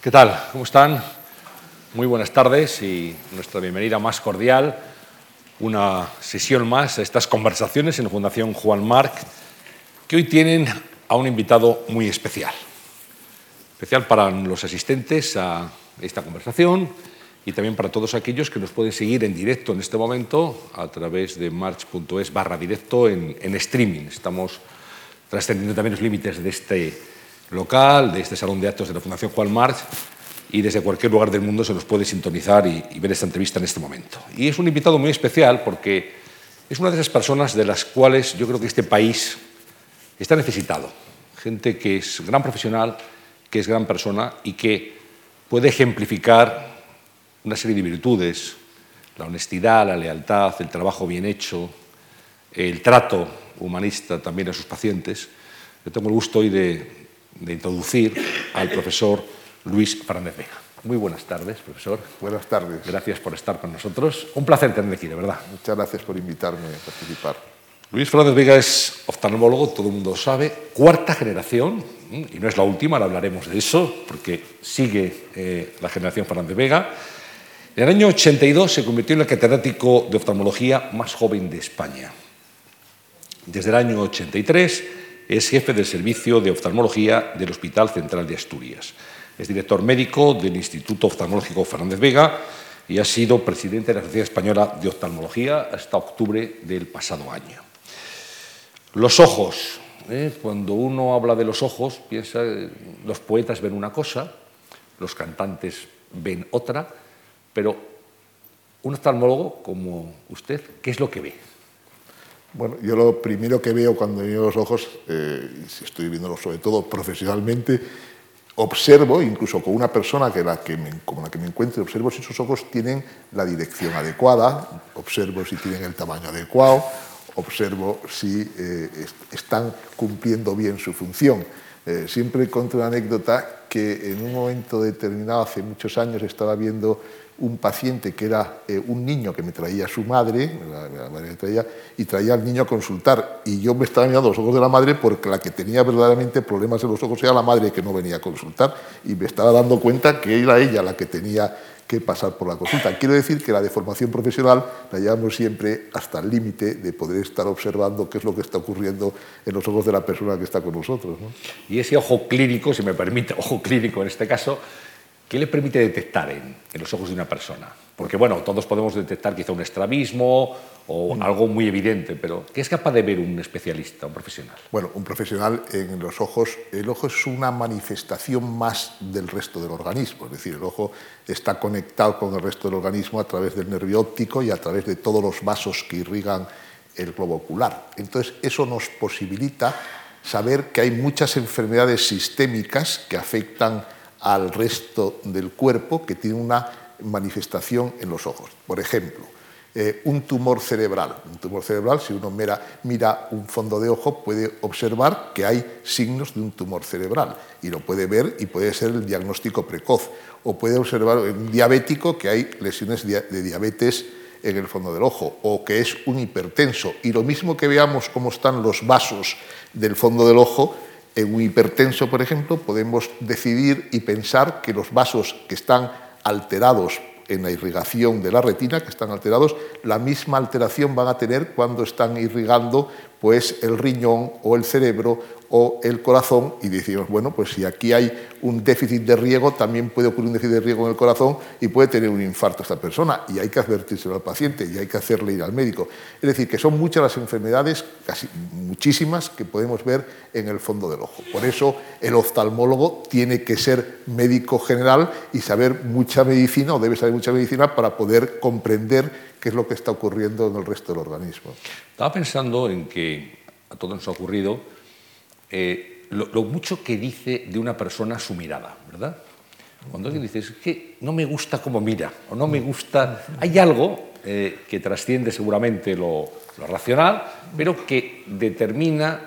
¿Qué tal? ¿Cómo están? Muy buenas tardes y nuestra bienvenida más cordial. Una sesión más a estas conversaciones en la Fundación Juan Marc, que hoy tienen a un invitado muy especial. Especial para los asistentes a esta conversación y también para todos aquellos que nos pueden seguir en directo en este momento a través de march.es barra directo en, en streaming. Estamos trascendiendo también los límites de este local, de este salón de actos de la Fundación Juan March y desde cualquier lugar del mundo se nos puede sintonizar y, y, ver esta entrevista en este momento. Y es un invitado muy especial porque es una de esas personas de las cuales yo creo que este país está necesitado. Gente que es gran profesional, que es gran persona y que puede ejemplificar una serie de virtudes, la honestidad, la lealtad, el trabajo bien hecho, el trato humanista también a sus pacientes. Yo tengo el gusto hoy de, de introducir al profesor Luis Fernández Vega. Muy buenas tardes, profesor. Buenas tardes. Gracias por estar con nosotros. Un placer tenerle aquí, de verdad. Muchas gracias por invitarme a participar. Luis Fernández Vega es oftalmólogo, todo el mundo lo sabe, cuarta generación, y no es la última, ahora hablaremos de eso, porque sigue eh, la generación Fernández Vega. En el año 82 se convirtió en el catedrático de oftalmología más joven de España. Desde el año 83 es jefe del servicio de oftalmología del Hospital Central de Asturias. Es director médico del Instituto Oftalmológico Fernández Vega y ha sido presidente de la Sociedad Española de Oftalmología hasta octubre del pasado año. Los ojos. ¿eh? Cuando uno habla de los ojos, piensa, los poetas ven una cosa, los cantantes ven otra, pero un oftalmólogo como usted, ¿qué es lo que ve? Bueno, yo lo primero que veo cuando veo los ojos, eh, y estoy viéndolo sobre todo profesionalmente, observo, incluso con una persona que la que me, como la que me encuentro, observo si sus ojos tienen la dirección adecuada, observo si tienen el tamaño adecuado, observo si eh, están cumpliendo bien su función. Eh, siempre encuentro una anécdota que en un momento determinado, hace muchos años, estaba viendo un paciente que era eh, un niño que me traía su madre, y traía al niño a consultar. Y yo me estaba mirando los ojos de la madre porque la que tenía verdaderamente problemas en los ojos era la madre que no venía a consultar. Y me estaba dando cuenta que era ella la que tenía que pasar por la consulta. Quiero decir que la deformación profesional la llevamos siempre hasta el límite de poder estar observando qué es lo que está ocurriendo en los ojos de la persona que está con nosotros. ¿no? Y ese ojo clínico, si me permite, ojo clínico en este caso, ¿Qué le permite detectar en, en, los ojos de una persona? Porque, bueno, todos podemos detectar quizá un estrabismo o mm. algo muy evidente, pero ¿qué es capaz de ver un especialista, un profesional? Bueno, un profesional en los ojos, el ojo es una manifestación más del resto del organismo, es decir, el ojo está conectado con el resto del organismo a través del nervio óptico y a través de todos los vasos que irrigan el globo ocular. Entonces, eso nos posibilita saber que hay muchas enfermedades sistémicas que afectan al resto del cuerpo que tiene una manifestación en los ojos. Por ejemplo, eh, un tumor cerebral. Un tumor cerebral, si uno mira, mira, un fondo de ojo, puede observar que hay signos de un tumor cerebral y lo puede ver y puede ser el diagnóstico precoz. O puede observar un diabético que hay lesiones de diabetes en el fondo del ojo o que es un hipertenso. Y lo mismo que veamos cómo están los vasos del fondo del ojo, en un hipertenso, por ejemplo, podemos decidir y pensar que los vasos que están alterados en la irrigación de la retina, que están alterados, la misma alteración van a tener cuando están irrigando pues, el riñón o el cerebro o el corazón y decimos, bueno, pues si aquí hay un déficit de riego, también puede ocurrir un déficit de riego en el corazón y puede tener un infarto esta persona y hay que advertírselo al paciente y hay que hacerle ir al médico. Es decir, que son muchas las enfermedades, casi muchísimas, que podemos ver en el fondo del ojo. Por eso el oftalmólogo tiene que ser médico general y saber mucha medicina o debe saber mucha medicina para poder comprender qué es lo que está ocurriendo en el resto del organismo. Estaba pensando en que a todos nos ha ocurrido eh, lo, lo, mucho que dice de una persona su mirada, ¿verdad? Cuando alguien dice, es que no me gusta cómo mira, o no me gusta... Hay algo eh, que trasciende seguramente lo, lo, racional, pero que determina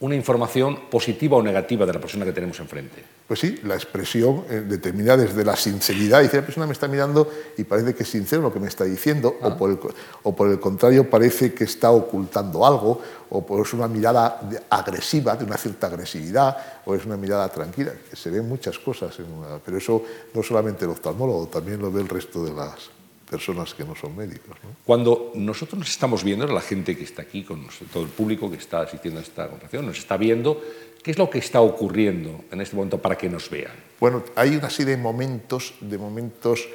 una información positiva o negativa de la persona que tenemos enfrente. Pues sí, la expresión eh, determina desde la sinceridad. Dice, la persona me está mirando y parece que es sincero lo que me está diciendo, o, por el, o, por el, contrario parece que está ocultando algo, o por, es una mirada agresiva, de una cierta agresividad, o es una mirada tranquila. Que se ven muchas cosas, en una, pero eso no solamente el oftalmólogo, también lo ve el resto de las personas que no son médicos. ¿no? Cuando nosotros nos estamos viendo, la gente que está aquí, con todo el público que está asistiendo a esta conversación, nos está viendo, ¿qué es lo que está ocurriendo en este momento para que nos vean? Bueno, hay una serie de momentos, de momentos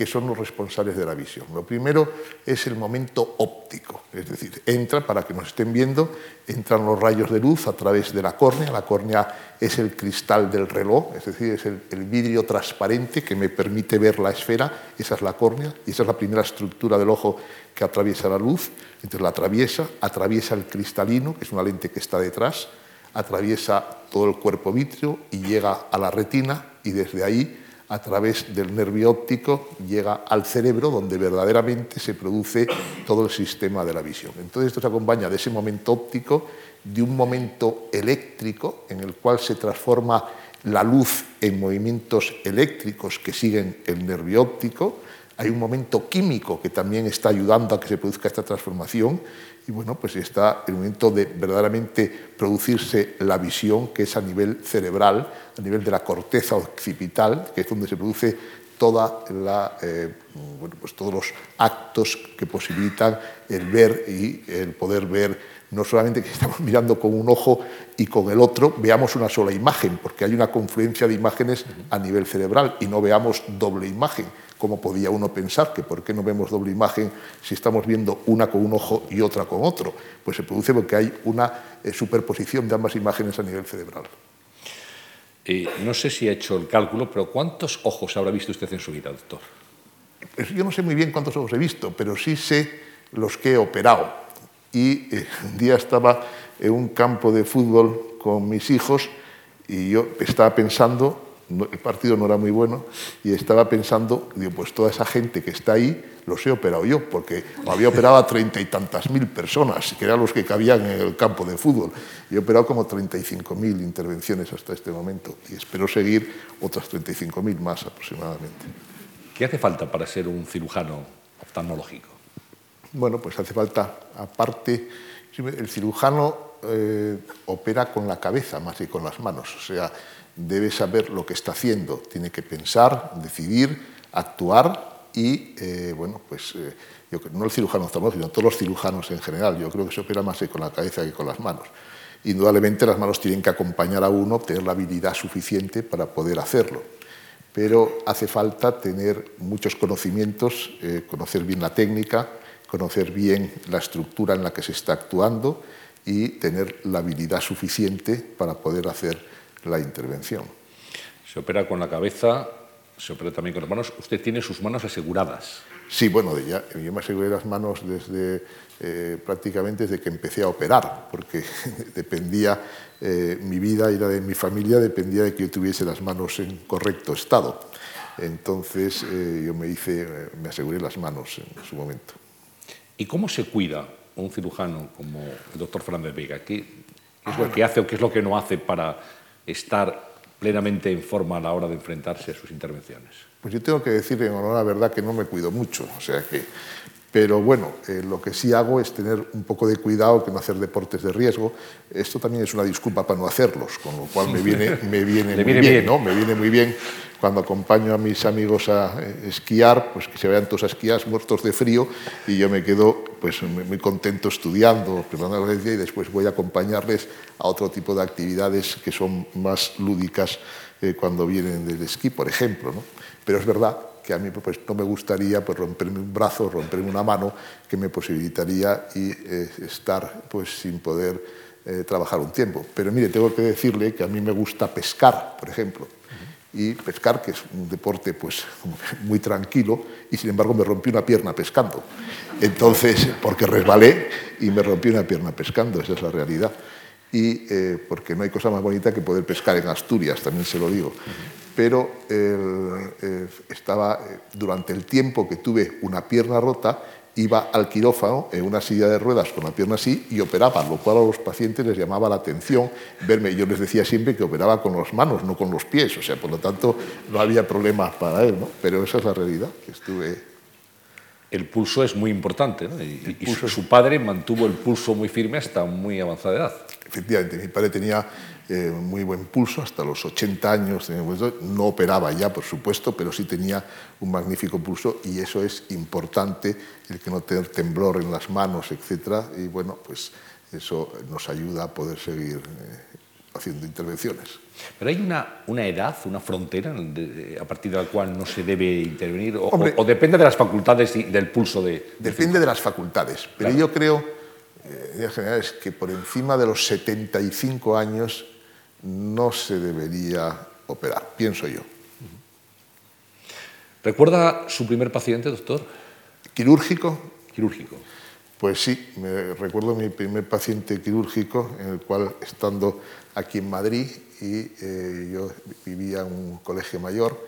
que son los responsables de la visión. Lo primero es el momento óptico, es decir, entra, para que nos estén viendo, entran los rayos de luz a través de la córnea. La córnea es el cristal del reloj, es decir, es el, vidrio transparente que me permite ver la esfera, esa es la córnea, y esa es la primera estructura del ojo que atraviesa la luz. Entonces la atraviesa, atraviesa el cristalino, que es una lente que está detrás, atraviesa todo el cuerpo vítreo y llega a la retina y desde ahí a través del nervio óptico llega al cerebro donde verdaderamente se produce todo el sistema de la visión. Entonces esto se acompaña de ese momento óptico, de un momento eléctrico en el cual se transforma la luz en movimientos eléctricos que siguen el nervio óptico, hay un momento químico que también está ayudando a que se produzca esta transformación y bueno, pues está el momento de verdaderamente producirse la visión, que es a nivel cerebral, a nivel de la corteza occipital, que es donde se produce toda la, eh, bueno, pues todos los actos que posibilitan el ver y el poder ver, no solamente que estamos mirando con un ojo y con el otro, veamos una sola imagen, porque hay una confluencia de imágenes a nivel cerebral y no veamos doble imagen, ¿Cómo podía uno pensar que por qué no vemos doble imagen si estamos viendo una con un ojo y otra con otro? Pues se produce porque hay una eh, superposición de ambas imágenes a nivel cerebral. Eh, no sé si ha hecho el cálculo, pero ¿cuántos ojos habrá visto usted en su vida, doctor? Pues yo no sé muy bien cuántos ojos he visto, pero sí sé los que he operado. Y eh, un día estaba en un campo de fútbol con mis hijos y yo estaba pensando el partido no era muy bueno y estaba pensando, digo, pues toda esa gente que está ahí los he operado yo, porque había operado a treinta y tantas mil personas, que eran los que cabían en el campo de fútbol. Y he operado como 35 mil intervenciones hasta este momento y espero seguir otras 35 mil más aproximadamente. ¿Qué hace falta para ser un cirujano oftalmológico? Bueno, pues hace falta, aparte, el cirujano eh, opera con la cabeza más que con las manos, o sea, debe saber lo que está haciendo, tiene que pensar, decidir, actuar y, eh, bueno, pues eh, yo, no el cirujano oftalmológico, sino todos los cirujanos en general, yo creo que se opera más con la cabeza que con las manos. Indudablemente las manos tienen que acompañar a uno, tener la habilidad suficiente para poder hacerlo, pero hace falta tener muchos conocimientos, eh, conocer bien la técnica, conocer bien la estructura en la que se está actuando y tener la habilidad suficiente para poder hacer la intervención. Se opera con la cabeza, se opera también con las manos. Usted tiene sus manos aseguradas. Sí, bueno, ya, yo me aseguré las manos desde eh, prácticamente desde que empecé a operar, porque dependía eh, mi vida y la de mi familia dependía de que yo tuviese las manos en correcto estado. Entonces eh, yo me hice, me aseguré las manos en su momento. ¿Y cómo se cuida un cirujano como el doctor Fernández Vega? ¿Qué, qué es lo que hace o qué es lo que no hace para estar plenamente en forma a la hora de enfrentarse a sus intervenciones? Pues yo tengo que decir en honor a la verdad que no me cuido mucho, o sea que, pero bueno, eh, lo que sí hago es tener un poco de cuidado, que no hacer deportes de riesgo. Esto también es una disculpa para no hacerlos, con lo cual me viene, me viene, muy bien, bien, ¿no? Me viene muy bien cuando acompaño a mis amigos a eh, esquiar, pues que se vayan todos a esquiar muertos de frío y yo me quedo pues muy contento estudiando, preparando la y después voy a acompañarles a otro tipo de actividades que son más lúdicas eh, cuando vienen del esquí, por ejemplo. ¿no? Pero es verdad que a mí pues, no me gustaría pues, romperme un brazo, romperme una mano, que me posibilitaría y, eh, estar pues, sin poder eh, trabajar un tiempo. Pero mire, tengo que decirle que a mí me gusta pescar, por ejemplo y pescar, que es un deporte pues, muy tranquilo, y sin embargo me rompí una pierna pescando. Entonces, porque resbalé y me rompí una pierna pescando, esa es la realidad. Y eh, porque no hay cosa más bonita que poder pescar en Asturias, también se lo digo. Pero eh, estaba, durante el tiempo que tuve una pierna rota, iba al quirófano en una silla de ruedas con la pierna así y operaba, lo cual a los pacientes les llamaba la atención verme. Yo les decía siempre que operaba con las manos, no con los pies, o sea, por lo tanto no había problemas para él, ¿no? pero esa es la realidad que estuve. El pulso es muy importante, ¿no? y, su padre mantuvo el pulso muy firme hasta muy avanzada edad. Efectivamente, mi padre tenía eh, muy buen pulso, hasta los 80 años, no operaba ya, por supuesto, pero sí tenía un magnífico pulso y eso es importante, el que no tener temblor en las manos, etc. Y bueno, pues eso nos ayuda a poder seguir eh, haciendo intervenciones. Pero hay una, una edad, una frontera a partir de la cual no se debe intervenir, o, depende de las facultades y del pulso de... Depende de las facultades, pero yo creo, eh, en general, es que por encima de los 75 años no se debería operar, pienso yo. ¿Recuerda su primer paciente, doctor? ¿Quirúrgico? Quirúrgico. Pues sí, me recuerdo mi primer paciente quirúrgico, en el cual, estando aquí en Madrid, y eh, yo vivía en un colegio mayor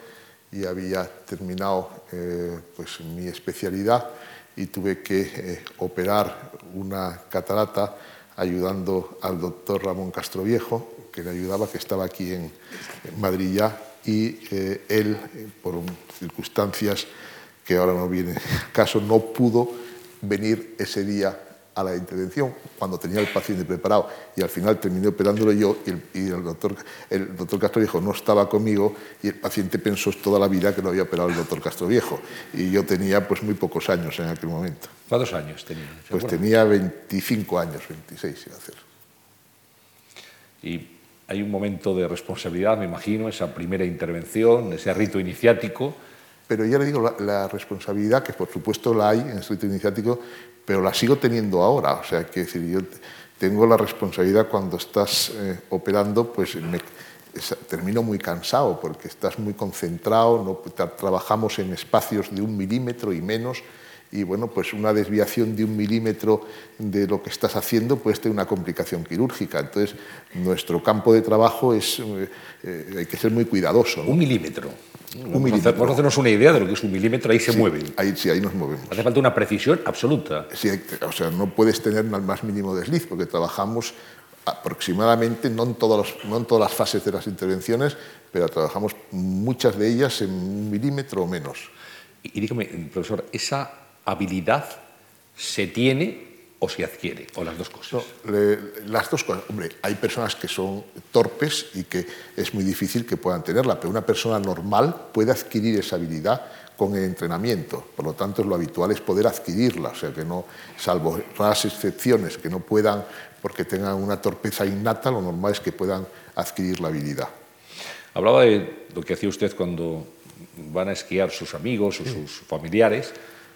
y había terminado eh, pues, mi especialidad y tuve que eh, operar una catarata ayudando al doctor Ramón Castroviejo, que le ayudaba, que estaba aquí en, Madrid ya, y eh, él, por circunstancias que ahora no viene caso, no pudo venir ese día a la intervención cuando tenía el paciente preparado y al final terminé operándolo yo y el, doctor, el doctor Castro Viejo no estaba conmigo y el paciente pensó toda la vida que lo había operado el doctor Castro Viejo y yo tenía pues muy pocos años en aquel momento. ¿Cuántos años tenía? Pues tenía 25 años, 26 iba a hacer. Y hay un momento de responsabilidad, me imagino, esa primera intervención, ese rito iniciático. Pero ya le digo, la, responsabilidad, que por supuesto la hay en ese rito iniciático, pero la sigo teniendo ahora. O sea, que decir, yo tengo la responsabilidad cuando estás eh, operando, pues me, termino muy cansado porque estás muy concentrado, no, trabajamos en espacios de un milímetro y menos y bueno, pues una desviación de un milímetro de lo que estás haciendo puede tener una complicación quirúrgica. Entonces, nuestro campo de trabajo es, eh, eh, hay que ser muy cuidadoso. Un milímetro. Un milímetro. Vamos a hacernos una idea de lo que es un milímetro, ahí se mueve. Ahí, sí, ahí nos movemos. Hace falta una precisión absoluta. Sí, o sea, no puedes tener el más mínimo desliz, porque trabajamos aproximadamente, no en, todas no en todas las fases de las intervenciones, pero trabajamos muchas de ellas en un milímetro o menos. Y dígame, profesor, esa habilidad se tiene o se adquiere, o las dos cosas? las dos cosas. Hombre, hay personas que son torpes y que es muy difícil que puedan tenerla, pero una persona normal puede adquirir esa habilidad con el entrenamiento. Por lo tanto, lo habitual es poder adquirirla, o sea, que no, salvo raras excepciones que no puedan porque tengan una torpeza innata, lo normal es que puedan adquirir la habilidad. Hablaba de lo que hacía usted cuando van a esquiar sus amigos o sus familiares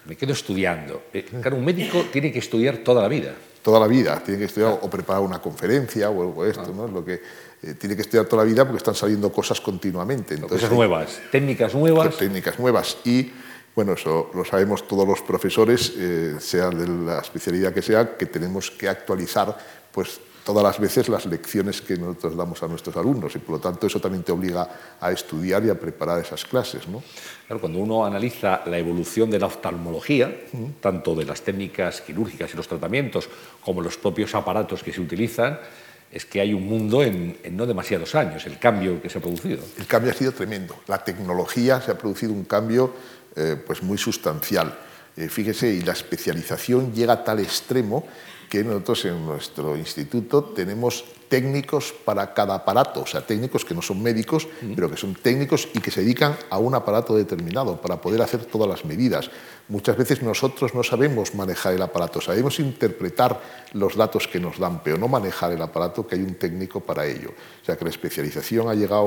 me quedo estudiando. Eh, claro, un médico tiene que estudiar toda la vida. Toda la vida, tiene que estudiar o preparar una conferencia o algo esto, ¿no? Lo que eh, tiene que estudiar toda la vida porque están saliendo cosas continuamente. Entonces, cosas nuevas, técnicas nuevas. Técnicas nuevas y bueno, eso lo sabemos todos los profesores, eh, sea de la especialidad que sea, que tenemos que actualizar pues todas las veces las lecciones que nosotros damos a nuestros alumnos y por lo tanto eso también te obliga a estudiar y a preparar esas clases. ¿no? Claro, cuando uno analiza la evolución de la oftalmología, tanto de las técnicas quirúrgicas y los tratamientos como los propios aparatos que se utilizan, es que hay un mundo en, no demasiados años, el cambio que se ha producido. El cambio ha sido tremendo. La tecnología se ha producido un cambio eh, pues muy sustancial. Eh, fíjese, y la especialización llega a tal extremo que nosotros en nuestro instituto tenemos técnicos para cada aparato, o sea, técnicos que no son médicos, pero que son técnicos y que se dedican a un aparato determinado para poder hacer todas las medidas. Muchas veces nosotros no sabemos manejar el aparato, sabemos interpretar los datos que nos dan, pero no manejar el aparato, que hay un técnico para ello. O sea, que la especialización ha llegado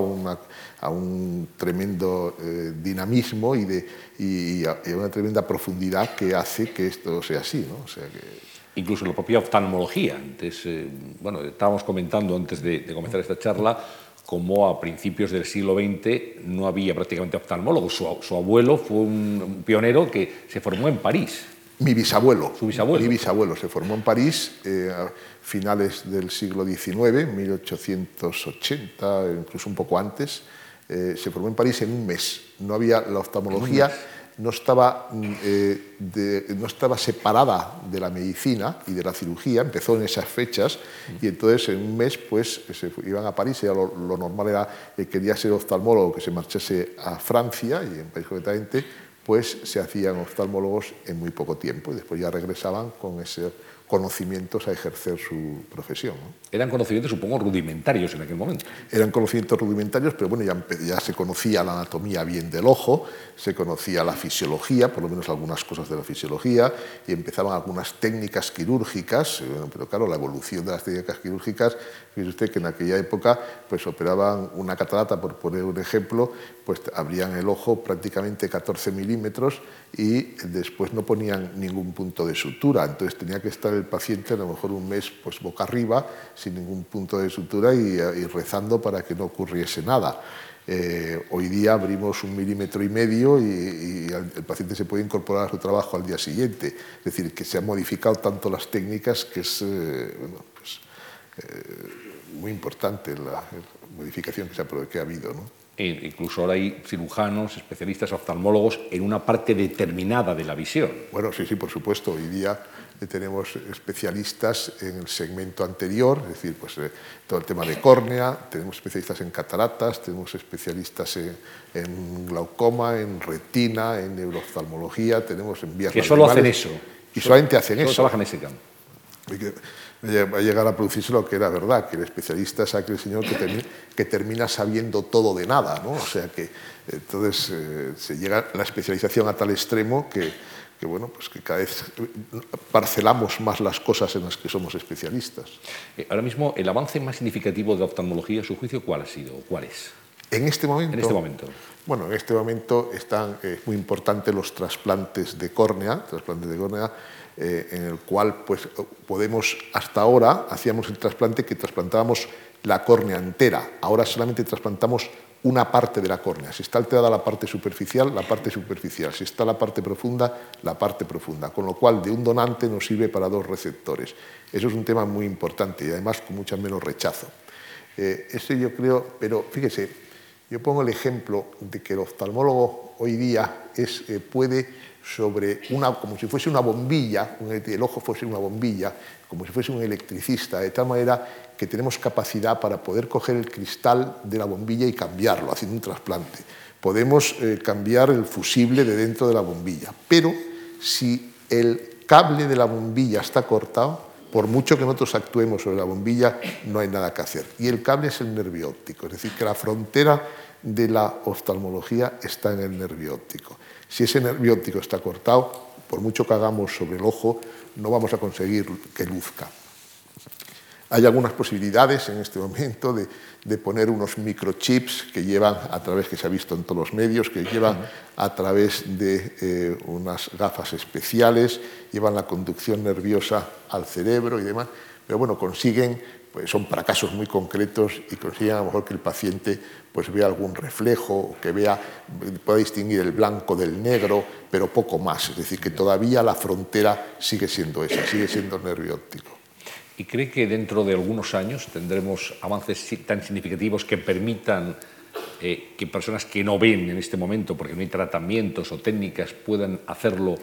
a, un tremendo eh, dinamismo y, de, y, a, una tremenda profundidad que hace que esto sea así. ¿no? O sea, que incluso la propia oftalmología. Antes, eh, bueno, estábamos comentando antes de, comenzar esta charla cómo a principios del siglo XX no había prácticamente oftalmólogos. Su, abuelo fue un, pionero que se formó en París. Mi bisabuelo. Su bisabuelo. Mi bisabuelo se formó en París eh, a finales del siglo XIX, 1880, incluso un poco antes. Eh, se formó en París en un mes. No había la oftalmología no estaba, mm, eh, no estaba separada de la medicina y de la cirugía, empezó en esas fechas y entonces en un mes pues se iban a París, y lo, normal era que quería ser oftalmólogo que se marchase a Francia y en país concretamente pues se hacían oftalmólogos en muy poco tiempo y después ya regresaban con ese conocimientos a ejercer su profesión. Eran conocimientos, supongo, rudimentarios en aquel momento. Eran conocimientos rudimentarios, pero bueno, ya, ya, se conocía la anatomía bien del ojo, se conocía la fisiología, por lo menos algunas cosas de la fisiología, y empezaban algunas técnicas quirúrgicas, eh, pero claro, la evolución de las técnicas quirúrgicas, fíjese usted que en aquella época pues operaban una catarata, por poner un ejemplo, pues abrían el ojo prácticamente 14 milímetros y después no ponían ningún punto de sutura, entonces tenía que estar el paciente a lo mejor un mes pues boca arriba, sin ningún punto de sutura y, rezando para que no ocurriese nada. Eh, hoy día abrimos un milímetro y medio y, el paciente se puede incorporar a su trabajo al día siguiente. Es decir, que se han modificado tanto las técnicas que es eh, pues, eh, muy importante la, modificación que, se ha, que ha habido. ¿no? E incluso ahora hay cirujanos, especialistas, oftalmólogos en una parte determinada de la visión. Bueno, sí, sí, por supuesto. Hoy día tenemos especialistas en el segmento anterior, es decir, pues, eh, todo el tema de córnea, tenemos especialistas en cataratas, tenemos especialistas en, glaucoma, en retina, en neuroftalmología, tenemos en vías Que solo hacen eso. Y solamente hacen eso. trabajan ese campo. Va a llegar a producirse lo que era verdad, que el especialista es aquel señor que, que termina sabiendo todo de nada, ¿no? O sea que entonces eh, se llega la especialización a tal extremo que que bueno, pues que cada vez parcelamos más las cosas en las que somos especialistas. Eh, ahora mismo, el avance más significativo de la oftalmología, a su juicio, ¿cuál ha sido? ¿Cuál es? En este momento. En este momento. Bueno, en este momento están eh, muy importantes los trasplantes de córnea, trasplantes de córnea, eh, en el cual pues podemos hasta ahora hacíamos el trasplante que trasplantábamos la córnea entera. Ahora solamente trasplantamos una parte de la córnea. Si está alterada la parte superficial, la parte superficial. Si está la parte profunda, la parte profunda. Con lo cual, de un donante nos sirve para dos receptores. Eso es un tema muy importante y además con mucho menos rechazo. Eh, yo creo, pero fíjese, yo pongo el ejemplo de que el oftalmólogo hoy día eh, puede sobre una, como si fuese una bombilla, el ojo fuese una bombilla, como si fuese un electricista, de tal manera que tenemos capacidad para poder coger el cristal de la bombilla y cambiarlo, haciendo un trasplante. Podemos eh, cambiar el fusible de dentro de la bombilla, pero si el cable de la bombilla está cortado, por mucho que nosotros actuemos sobre la bombilla, no hay nada que hacer. Y el cable es el nervio óptico, es decir, que la frontera de la oftalmología está en el nervio óptico. Si ese nervio óptico está cortado, por mucho que hagamos sobre el ojo, no vamos a conseguir que luzca. Hay algunas posibilidades en este momento de, poner unos microchips que llevan a través, que se ha visto en todos los medios, que llevan a través de eh, unas gafas especiales, llevan la conducción nerviosa al cerebro y demás, pero bueno, consiguen, pues son para casos muy concretos y consiguen a lo mejor que el paciente pues vea algún reflejo, que vea, pueda distinguir el blanco del negro, pero poco más. Es decir, que todavía la frontera sigue siendo esa, sigue siendo el nervio óptico. ¿Y cree que dentro de algunos años tendremos avances tan significativos que permitan eh, que personas que no ven en este momento, porque no hay tratamientos o técnicas, puedan hacerlo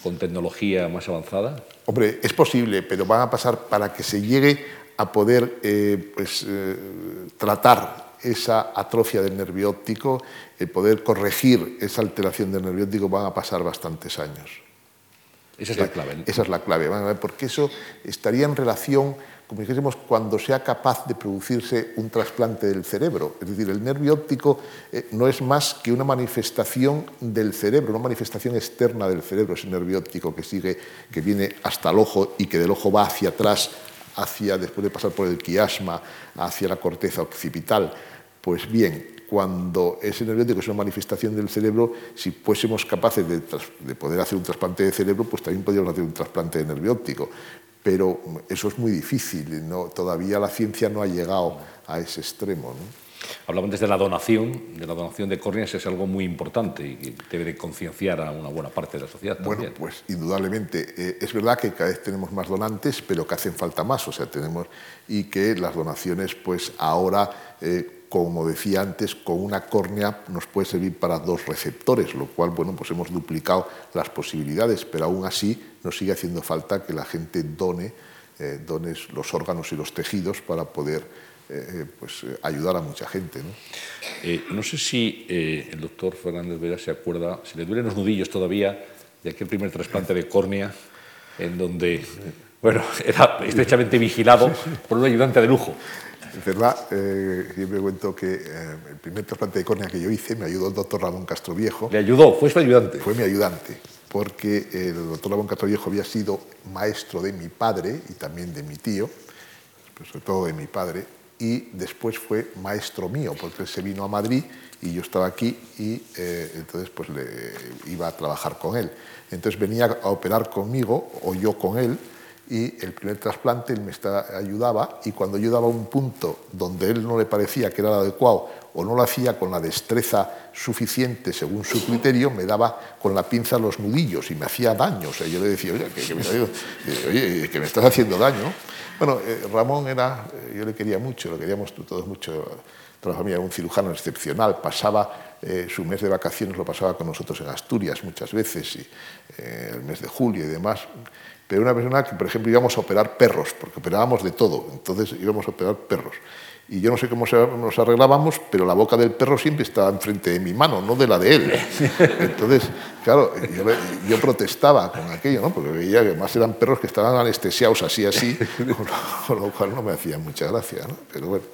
con tecnología más avanzada? Hombre, es posible, pero van a pasar para que se llegue a poder eh, pues, eh, tratar esa atrofia del nervio óptico, poder corregir esa alteración del nervio óptico, van a pasar bastantes años. Esa es la clave. Esa es la clave, porque eso estaría en relación, como dijésemos, cuando sea capaz de producirse un trasplante del cerebro. Es decir, el nervio óptico eh, no es más que una manifestación del cerebro, una manifestación externa del cerebro, ese nervio óptico que sigue, que viene hasta el ojo y que del ojo va hacia atrás, hacia, después de pasar por el quiasma, hacia la corteza occipital. Pues bien, cuando ese nervio óptico es una manifestación del cerebro, si fuésemos capaces de, poder hacer un trasplante de cerebro, pues también podríamos hacer un trasplante de nervio óptico. Pero eso es muy difícil, ¿no? todavía la ciencia no ha llegado a ese extremo. ¿no? antes de la donación, de la donación de córneas, es algo muy importante y que debe de concienciar a una buena parte de la sociedad. Bueno, pues indudablemente. Eh, es verdad que cada vez tenemos más donantes, pero que hacen falta más, o sea, tenemos y que las donaciones, pues ahora eh, como decía antes, con una córnea nos puede servir para dos receptores, lo cual, bueno, pues hemos duplicado las posibilidades, pero aún así nos sigue haciendo falta que la gente done, eh, los órganos y los tejidos para poder eh, pues, ayudar a mucha gente. ¿no? no sé si el doctor Fernández Vera se acuerda, si le duelen los nudillos todavía, de aquel primer trasplante de córnea, en donde bueno, era estrechamente vigilado por un ayudante de lujo. Es verdad, eh, yo me cuento que eh, el primer trasplante de córnea que yo hice me ayudó el doctor Ramón Castroviejo. ¿Le ayudó? ¿Fue su ayudante? Fue mi ayudante, porque el doctor Ramón Castroviejo había sido maestro de mi padre y también de mi tío, pero sobre todo de mi padre, y después fue maestro mío, porque él se vino a Madrid y yo estaba aquí y eh, entonces pues le iba a trabajar con él. Entonces venía a operar conmigo o yo con él y el primer trasplante él me ayudaba y cuando yo daba un punto donde él no le parecía que era el adecuado o no lo hacía con la destreza suficiente según su criterio, me daba con la pinza los nudillos y me hacía daño. O sea, yo le decía, oye, que, me, estás haciendo daño. Bueno, eh, Ramón era, eh, yo le quería mucho, lo queríamos todos mucho, toda la familia, era un cirujano excepcional, pasaba eh, su mes de vacaciones lo pasaba con nosotros en Asturias muchas veces, y, el mes de julio y demás pero una persona que, por ejemplo, íbamos a operar perros, porque operábamos de todo, entonces íbamos a operar perros. Y yo no sé cómo nos arreglábamos, pero la boca del perro siempre estaba enfrente de mi mano, no de la de él. Entonces, claro, yo, protestaba con aquello, ¿no? porque veía que además eran perros que estaban anestesiados así, así, con lo, cual no me hacía mucha gracia. ¿no? Pero bueno.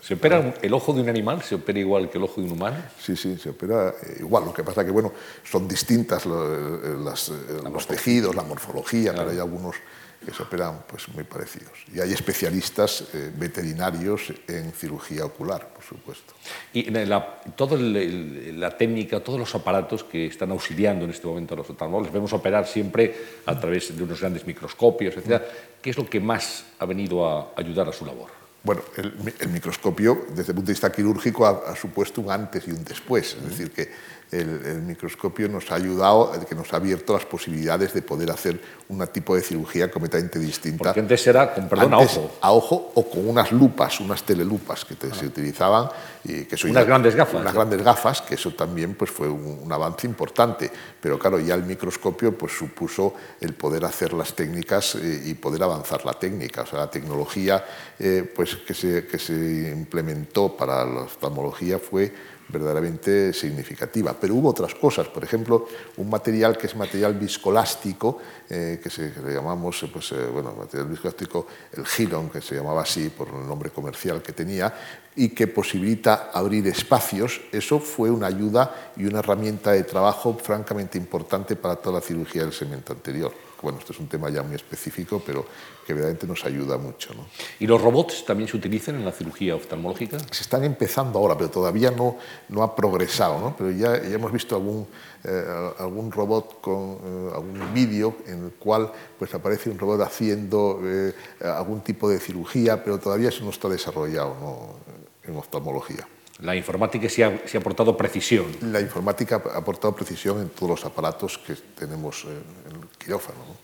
¿Se opera el ojo de un animal? ¿Se opera igual que el ojo de un humano? Sí, sí, se opera eh, igual. Lo que pasa es que bueno, son distintas eh, los tejidos, la morfología, pero hay algunos que se operan pues, muy parecidos. Y hay especialistas eh, veterinarios en cirugía ocular, por supuesto. Y la, toda la técnica, todos los aparatos que están auxiliando en este momento a los oftalmólogos, vemos operar siempre a través de unos grandes microscopios, etc. ¿Qué es lo que más ha venido a ayudar a su labor? Bueno, el, microscopio, desde el punto de vista quirúrgico, ha, supuesto un antes y un después. Es decir, que el, microscopio nos ha ayudado, que nos ha abierto las posibilidades de poder hacer un tipo de cirugía completamente distinta. Porque antes era con, perdón, a ojo. A ojo o con unas lupas, unas telelupas que se utilizaban. Y que unas grandes gafas. Unas grandes gafas, que eso también pues, fue un, avance importante. Pero claro, ya el microscopio pues, supuso el poder hacer las técnicas eh, y poder avanzar la técnica. O sea, la tecnología eh, pues, que, se, que se implementó para la oftalmología fue verdaderamente significativa. Pero hubo otras cosas, por ejemplo, un material que es material viscolástico, eh, que, se, le llamamos, eh, pues, eh, bueno, material viscolástico, el Giron, que se llamaba así por el nombre comercial que tenía, y que posibilita abrir espacios, eso fue una ayuda y una herramienta de trabajo francamente importante para toda la cirugía del segmento anterior bueno, esto es un tema ya muy específico, pero que verdaderamente nos ayuda mucho. ¿no? ¿Y los robots también se utilizan en la cirugía oftalmológica? Se están empezando ahora, pero todavía no, no ha progresado, ¿no? pero ya, ya hemos visto algún, eh, algún robot con eh, algún vídeo en el cual pues, aparece un robot haciendo eh, algún tipo de cirugía, pero todavía eso no está desarrollado en oftalmología. La informática sí ha, sí ha, aportado precisión. La informática ha aportado precisión en todos los aparatos que tenemos en el quirófano. ¿no?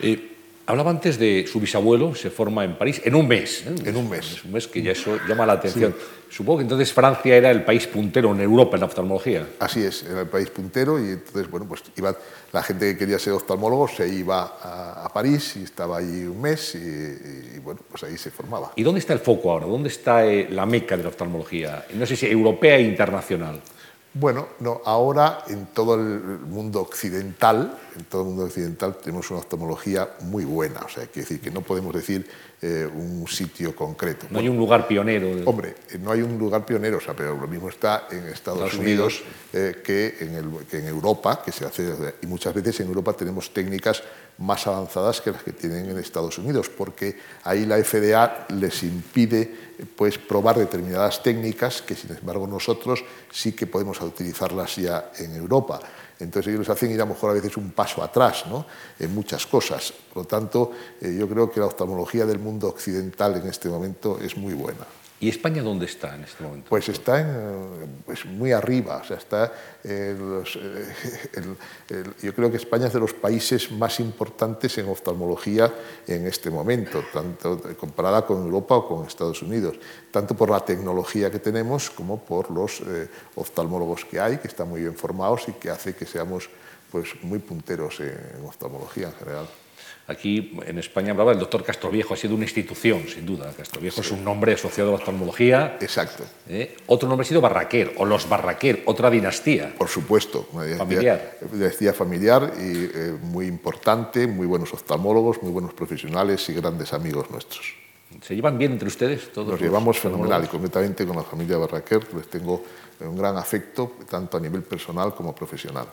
Eh, Hablaba antes de su bisabuelo, se forma en París en un mes. ¿eh? En un mes. un mes que ya eso llama la atención. Supongo que entonces Francia era el país puntero en Europa en la oftalmología. Así es, era el país puntero y entonces, bueno, pues iba, la gente que quería ser oftalmólogo se iba a, París y estaba allí un mes y, bueno, pues ahí se formaba. ¿Y dónde está el foco ahora? ¿Dónde está eh, la meca de la oftalmología? No sé si europea e internacional. Bueno, no, ahora en todo el mundo occidental, en todo el mundo occidental tenemos una oftalmología muy buena, o sea, quiere decir que no podemos decir eh, un sitio concreto. No hay un lugar pionero. Hombre, eh, no hay un lugar pionero, o sea, pero lo mismo está en Estados, Unidos, eh, que, en que, en Europa, que se hace, y muchas veces en Europa tenemos técnicas más avanzadas que las que tienen en Estados Unidos, porque ahí la FDA les impide pues, probar determinadas técnicas que, sin embargo, nosotros sí que podemos utilizarlas ya en Europa. Entonces ellos hacen ir a lo mejor a veces un paso atrás ¿no? en muchas cosas. Por lo tanto, eh, yo creo que la oftalmología del mundo occidental en este momento es muy buena. ¿Y España dónde está en este momento? Pues está pues muy arriba, o sea, está los, yo creo que España es de los países más importantes en oftalmología en este momento, tanto comparada con Europa o con Estados Unidos, tanto por la tecnología que tenemos como por los eh, oftalmólogos que hay, que están muy bien formados y que hace que seamos pues, muy punteros en oftalmología en general. Aquí en España hablaba el doctor Castroviejo, ha sido una institución, sin duda. Castroviejo es un nombre asociado a la oftalmología. Exacto. ¿Eh? Otro nombre ha sido Barraquer, o los Barraquer, otra dinastía. Por supuesto. Una familiar. Dinastía familiar y eh, muy importante, muy buenos oftalmólogos, muy buenos profesionales y grandes amigos nuestros. ¿Se llevan bien entre ustedes todos? Nos llevamos fenomenal y completamente con la familia Barraquer. Les tengo un gran afecto, tanto a nivel personal como profesional.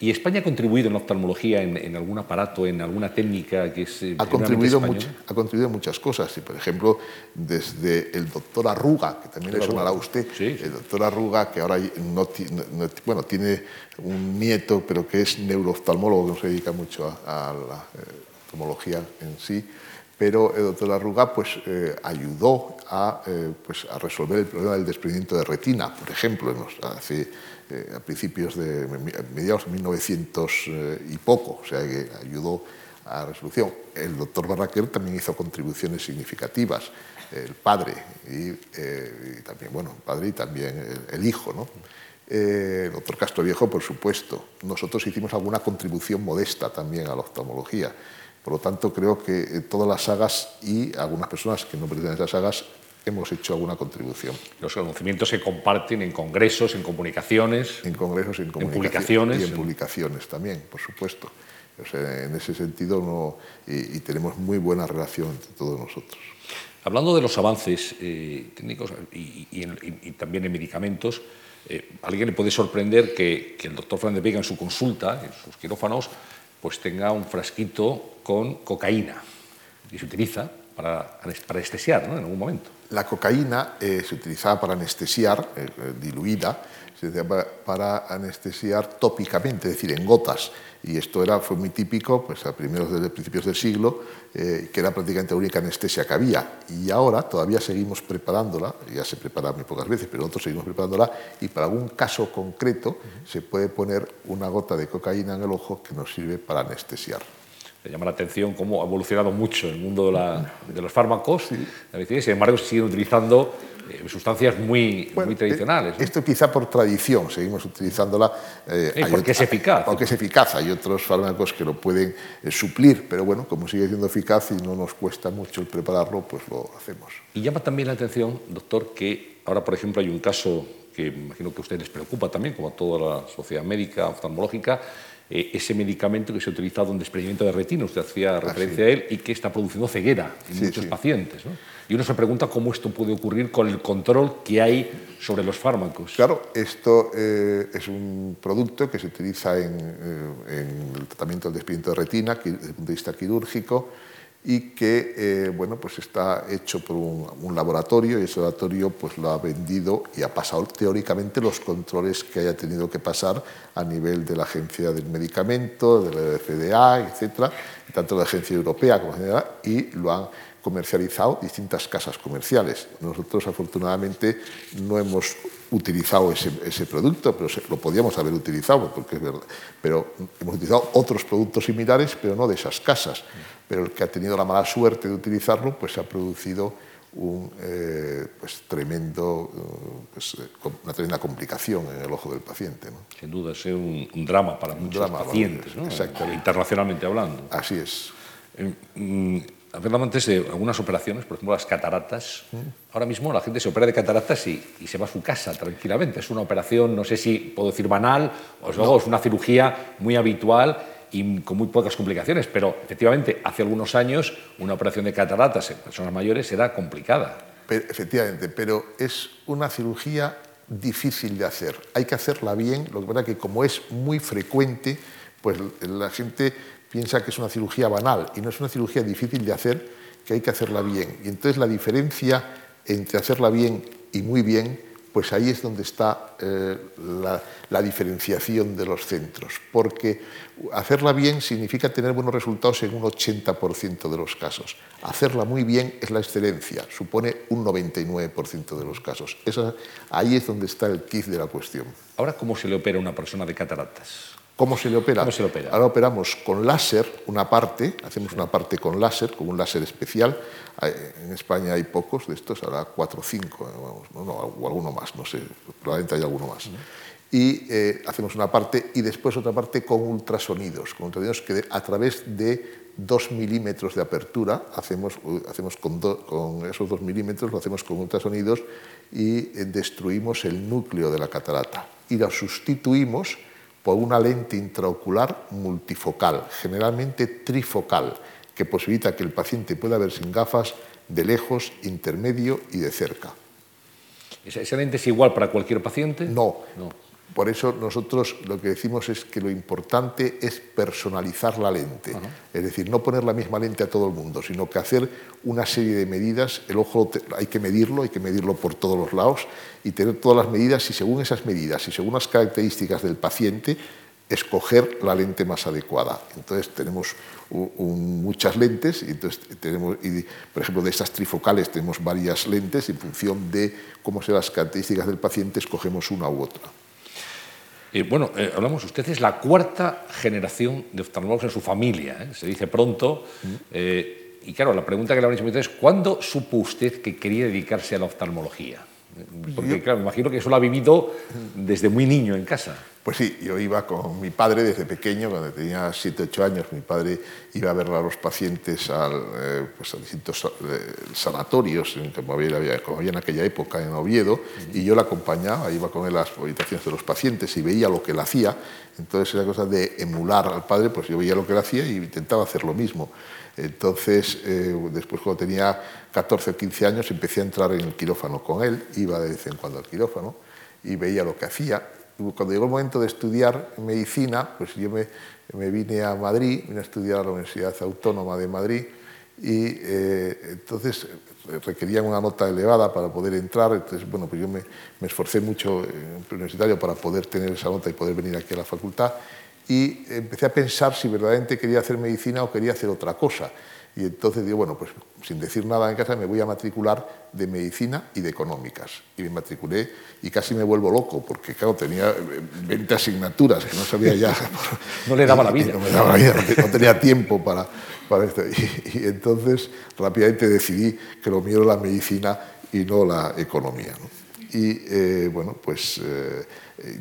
¿Y España ha contribuido en oftalmología en, algún aparato, en alguna técnica que es eh, ha contribuido, mucho, ha contribuido muchas cosas. Y, por ejemplo, desde el doctor Arruga, que también le sonará a usted, el doctor Arruga, que ahora no, bueno, tiene un nieto, pero que es neurooftalmólogo, que no se dedica mucho a, la eh, oftalmología en sí, pero el doctor Arruga pues, eh, ayudó a, pues, a resolver el problema del desprendimiento de retina, por ejemplo, hace eh, a principios de mediados de 1900 eh, y poco, o sea que ayudó a la resolución. El doctor Barraquer también hizo contribuciones significativas, el padre y, eh, también, bueno, el padre y también el, hijo, ¿no? el doctor Castro Viejo, por supuesto. Nosotros hicimos alguna contribución modesta también a la oftalmología. Por lo tanto, creo que todas las sagas y algunas personas que no pertenecen a esas sagas hemos hecho alguna contribución. Los conocimientos se comparten en congresos, en comunicaciones. En congresos, en, publicaciones. Y en, publicaciones también, por supuesto. en ese sentido, no, y, tenemos muy buena relación entre todos nosotros. Hablando de los avances eh, técnicos y, también en medicamentos, eh, alguien le puede sorprender que, el doctor Fernández Vega en su consulta, en sus quirófanos, pues tenga un frasquito con cocaína y se utiliza para, para anestesiar en algún momento. La cocaína eh, se utilizaba para anestesiar, eh, eh, diluida, se utilizaba para anestesiar tópicamente, es decir, en gotas. Y esto era, fue muy típico pues, a primeros de, principios del siglo, que era prácticamente la única anestesia que había. Y ahora todavía seguimos preparándola, ya se prepara muy pocas veces, pero nosotros seguimos preparándola, y para algún caso concreto se puede poner una gota de cocaína en el ojo que nos sirve para anestesiar llama la atención cómo ha evolucionado mucho el mundo de, los fármacos, y sin embargo se siguen utilizando eh, sustancias muy, muy tradicionales. Esto quizá por tradición, seguimos utilizándola. Eh, porque es eficaz. Porque es eficaz, hay otros fármacos que lo pueden eh, suplir, pero bueno, como sigue siendo eficaz y no nos cuesta mucho el prepararlo, pues lo hacemos. Y llama también la atención, doctor, que ahora, por ejemplo, hay un caso que imagino que a ustedes les preocupa también, como a toda la sociedad médica, oftalmológica, eh, ese medicamento que se ha utilizado en desprendimiento de retina, usted hacía ah, referencia a él, y que está produciendo ceguera en muchos pacientes. Y uno se pregunta cómo esto puede ocurrir con el control que hay sobre los fármacos. Claro, esto eh, es un producto que se utiliza en, eh, en el tratamiento del desprendimiento de retina desde el punto de vista quirúrgico y que eh, bueno, pues está hecho por un, laboratorio y ese laboratorio pues lo ha vendido y ha pasado teóricamente los controles que haya tenido que pasar a nivel de la Agencia del Medicamento, de la FDA, etcétera, tanto la Agencia Europea como la General, y lo han comercializado distintas casas comerciales. Nosotros afortunadamente no hemos utilizado ese, producto, pero lo podíamos haber utilizado, porque es verdad. Pero hemos utilizado otros productos similares, pero no de esas casas. Pero el que ha tenido la mala suerte de utilizarlo, pues ha producido un eh, pues, tremendo, eh, pues, eh, una tremenda complicación en el ojo del paciente. Sin duda, es un, drama para muchos pacientes, internacionalmente hablando. Así es. Mm, hablamos antes de algunas operaciones, por ejemplo las cataratas. Ahora mismo la gente se opera de cataratas y, se va a su casa tranquilamente. Es una operación, no sé si puedo decir banal, o es una cirugía muy habitual y con muy pocas complicaciones, pero efectivamente hace algunos años una operación de cataratas en personas mayores era complicada. efectivamente, pero es una cirugía difícil de hacer. Hay que hacerla bien, lo que pasa es que como es muy frecuente, pues la gente piensa que es una cirugía banal y no es una cirugía difícil de hacer, que hay que hacerla bien. Y entonces la diferencia entre hacerla bien y muy bien, pues ahí es donde está eh, la, diferenciación de los centros, porque hacerla bien significa tener buenos resultados en un 80% de los casos. Hacerla muy bien es la excelencia, supone un 99% de los casos. ahí es donde está el kit de la cuestión. Ahora, ¿cómo se le opera a una persona de cataratas? ¿Cómo se le opera? Ahora operamos con láser una parte, hacemos una parte con láser, con un láser especial. En España hay pocos de estos, ahora cuatro o cinco, o alguno más, no sé, probablemente hay alguno más. Y eh, hacemos una parte y después otra parte con ultrasonidos, con ultrasonidos que a través de dos milímetros de apertura, hacemos, hacemos con, con, esos dos milímetros, lo hacemos con ultrasonidos y eh, destruimos el núcleo de la catarata y la sustituimos por una lente intraocular multifocal, generalmente trifocal, que posibilita que el paciente pueda ver sin gafas de lejos, intermedio y de cerca. ¿Esa lente es igual para cualquier paciente? No. no. Por eso nosotros lo que decimos es que lo importante es personalizar la lente, es decir, no poner la misma lente a todo el mundo, sino que hacer una serie de medidas, el ojo hay que medirlo, hay que medirlo por todos los lados y tener todas las medidas y según esas medidas y según las características del paciente, escoger la lente más adecuada. Entonces tenemos muchas lentes, y entonces tenemos, y, por ejemplo, de estas trifocales tenemos varias lentes, y en función de cómo sean las características del paciente, escogemos una u otra. Eh, bueno, eh, hablamos, usted es la cuarta generación de oftalmólogos en su familia, ¿eh? se dice pronto. y claro, la pregunta que le habréis hecho es, ¿cuándo supo usted que quería dedicarse a la oftalmología? Porque, claro, me imagino que eso lo ha vivido desde muy niño en casa. Pues sí, yo iba con mi padre desde pequeño, cuando tenía 7, 8 años, mi padre iba a ver a los pacientes al, eh, pues a distintos eh, sanatorios, como había, como había, en aquella época en Oviedo, y yo la acompañaba, iba con él a las habitaciones de los pacientes y veía lo que él hacía. Entonces era cosa de emular al padre, pues yo veía lo que él hacía y intentaba hacer lo mismo. Entonces, eh, después cuando tenía 14 o 15 años, empecé a entrar en el quirófano con él, iba de vez en cuando al quirófano y veía lo que hacía. Cuando llegó el momento de estudiar medicina, pues yo me, vine a Madrid, vine a estudiar a la Universidad Autónoma de Madrid y eh, entonces eh, requerían una nota elevada para poder entrar, entonces bueno, pues yo me, esforcé mucho en universitario para poder tener esa nota y poder venir aquí a la facultad y empecé a pensar si verdaderamente quería hacer medicina o quería hacer otra cosa. Y entonces digo, bueno, pues sin decir nada en casa me voy a matricular de medicina y de económicas. Y me matriculé y casi me vuelvo loco, porque claro, tenía 20 asignaturas que no sabía ya. no le daba la vida. No me daba la vida, no tenía tiempo para, para esto. Y, entonces rápidamente decidí que lo mío era la medicina y no la economía. Y eh, bueno, pues... Eh,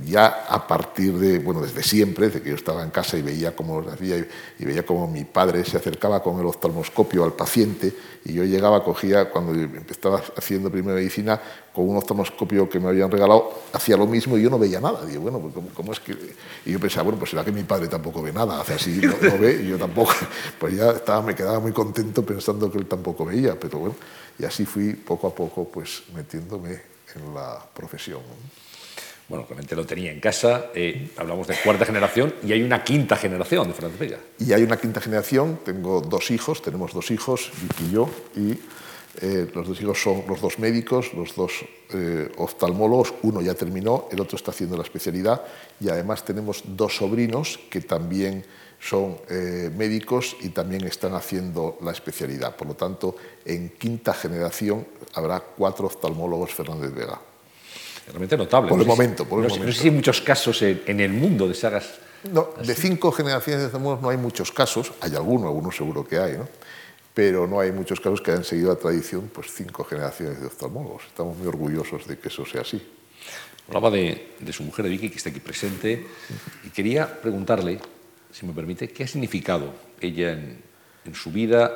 ya a partir de, bueno, desde siempre, desde que yo estaba en casa y veía cómo lo hacía y, veía cómo mi padre se acercaba con el oftalmoscopio al paciente y yo llegaba, cogía, cuando estaba haciendo primera medicina, con un oftalmoscopio que me habían regalado, hacía lo mismo y yo no veía nada. Digo, bueno, pues ¿cómo, es que...? Y yo pensaba, bueno, pues será que mi padre tampoco ve nada, hace así, no, ve y yo tampoco. Pues ya estaba, me quedaba muy contento pensando que él tampoco veía, pero bueno, y así fui poco a poco pues metiéndome en la profesión bueno, realmente lo tenía en casa, eh, hablamos de cuarta generación y hay una quinta generación de Fernández Vega. Y hay una quinta generación, tengo dos hijos, tenemos dos hijos, Vicky y yo, y eh, los dos hijos son los dos médicos, los dos eh, oftalmólogos, uno ya terminó, el otro está haciendo la especialidad y además tenemos dos sobrinos que también son médicos y también están haciendo la especialidad. Por lo tanto, en quinta generación habrá cuatro oftalmólogos Fernández Vega realmente notable. Por el momento, por el no, momento. No sé si hay muchos casos en, el mundo de sagas. No, de cinco generaciones de oftalmólogos no hay muchos casos, hay algunos, algunos seguro que hay, ¿no? pero no hay muchos casos que hayan seguido la tradición, pues cinco generaciones de oftalmólogos. Estamos muy orgullosos de que eso sea así. Hablaba de, su mujer, Vicky, que está aquí presente, y quería preguntarle, si me permite, qué ha significado ella en, en su vida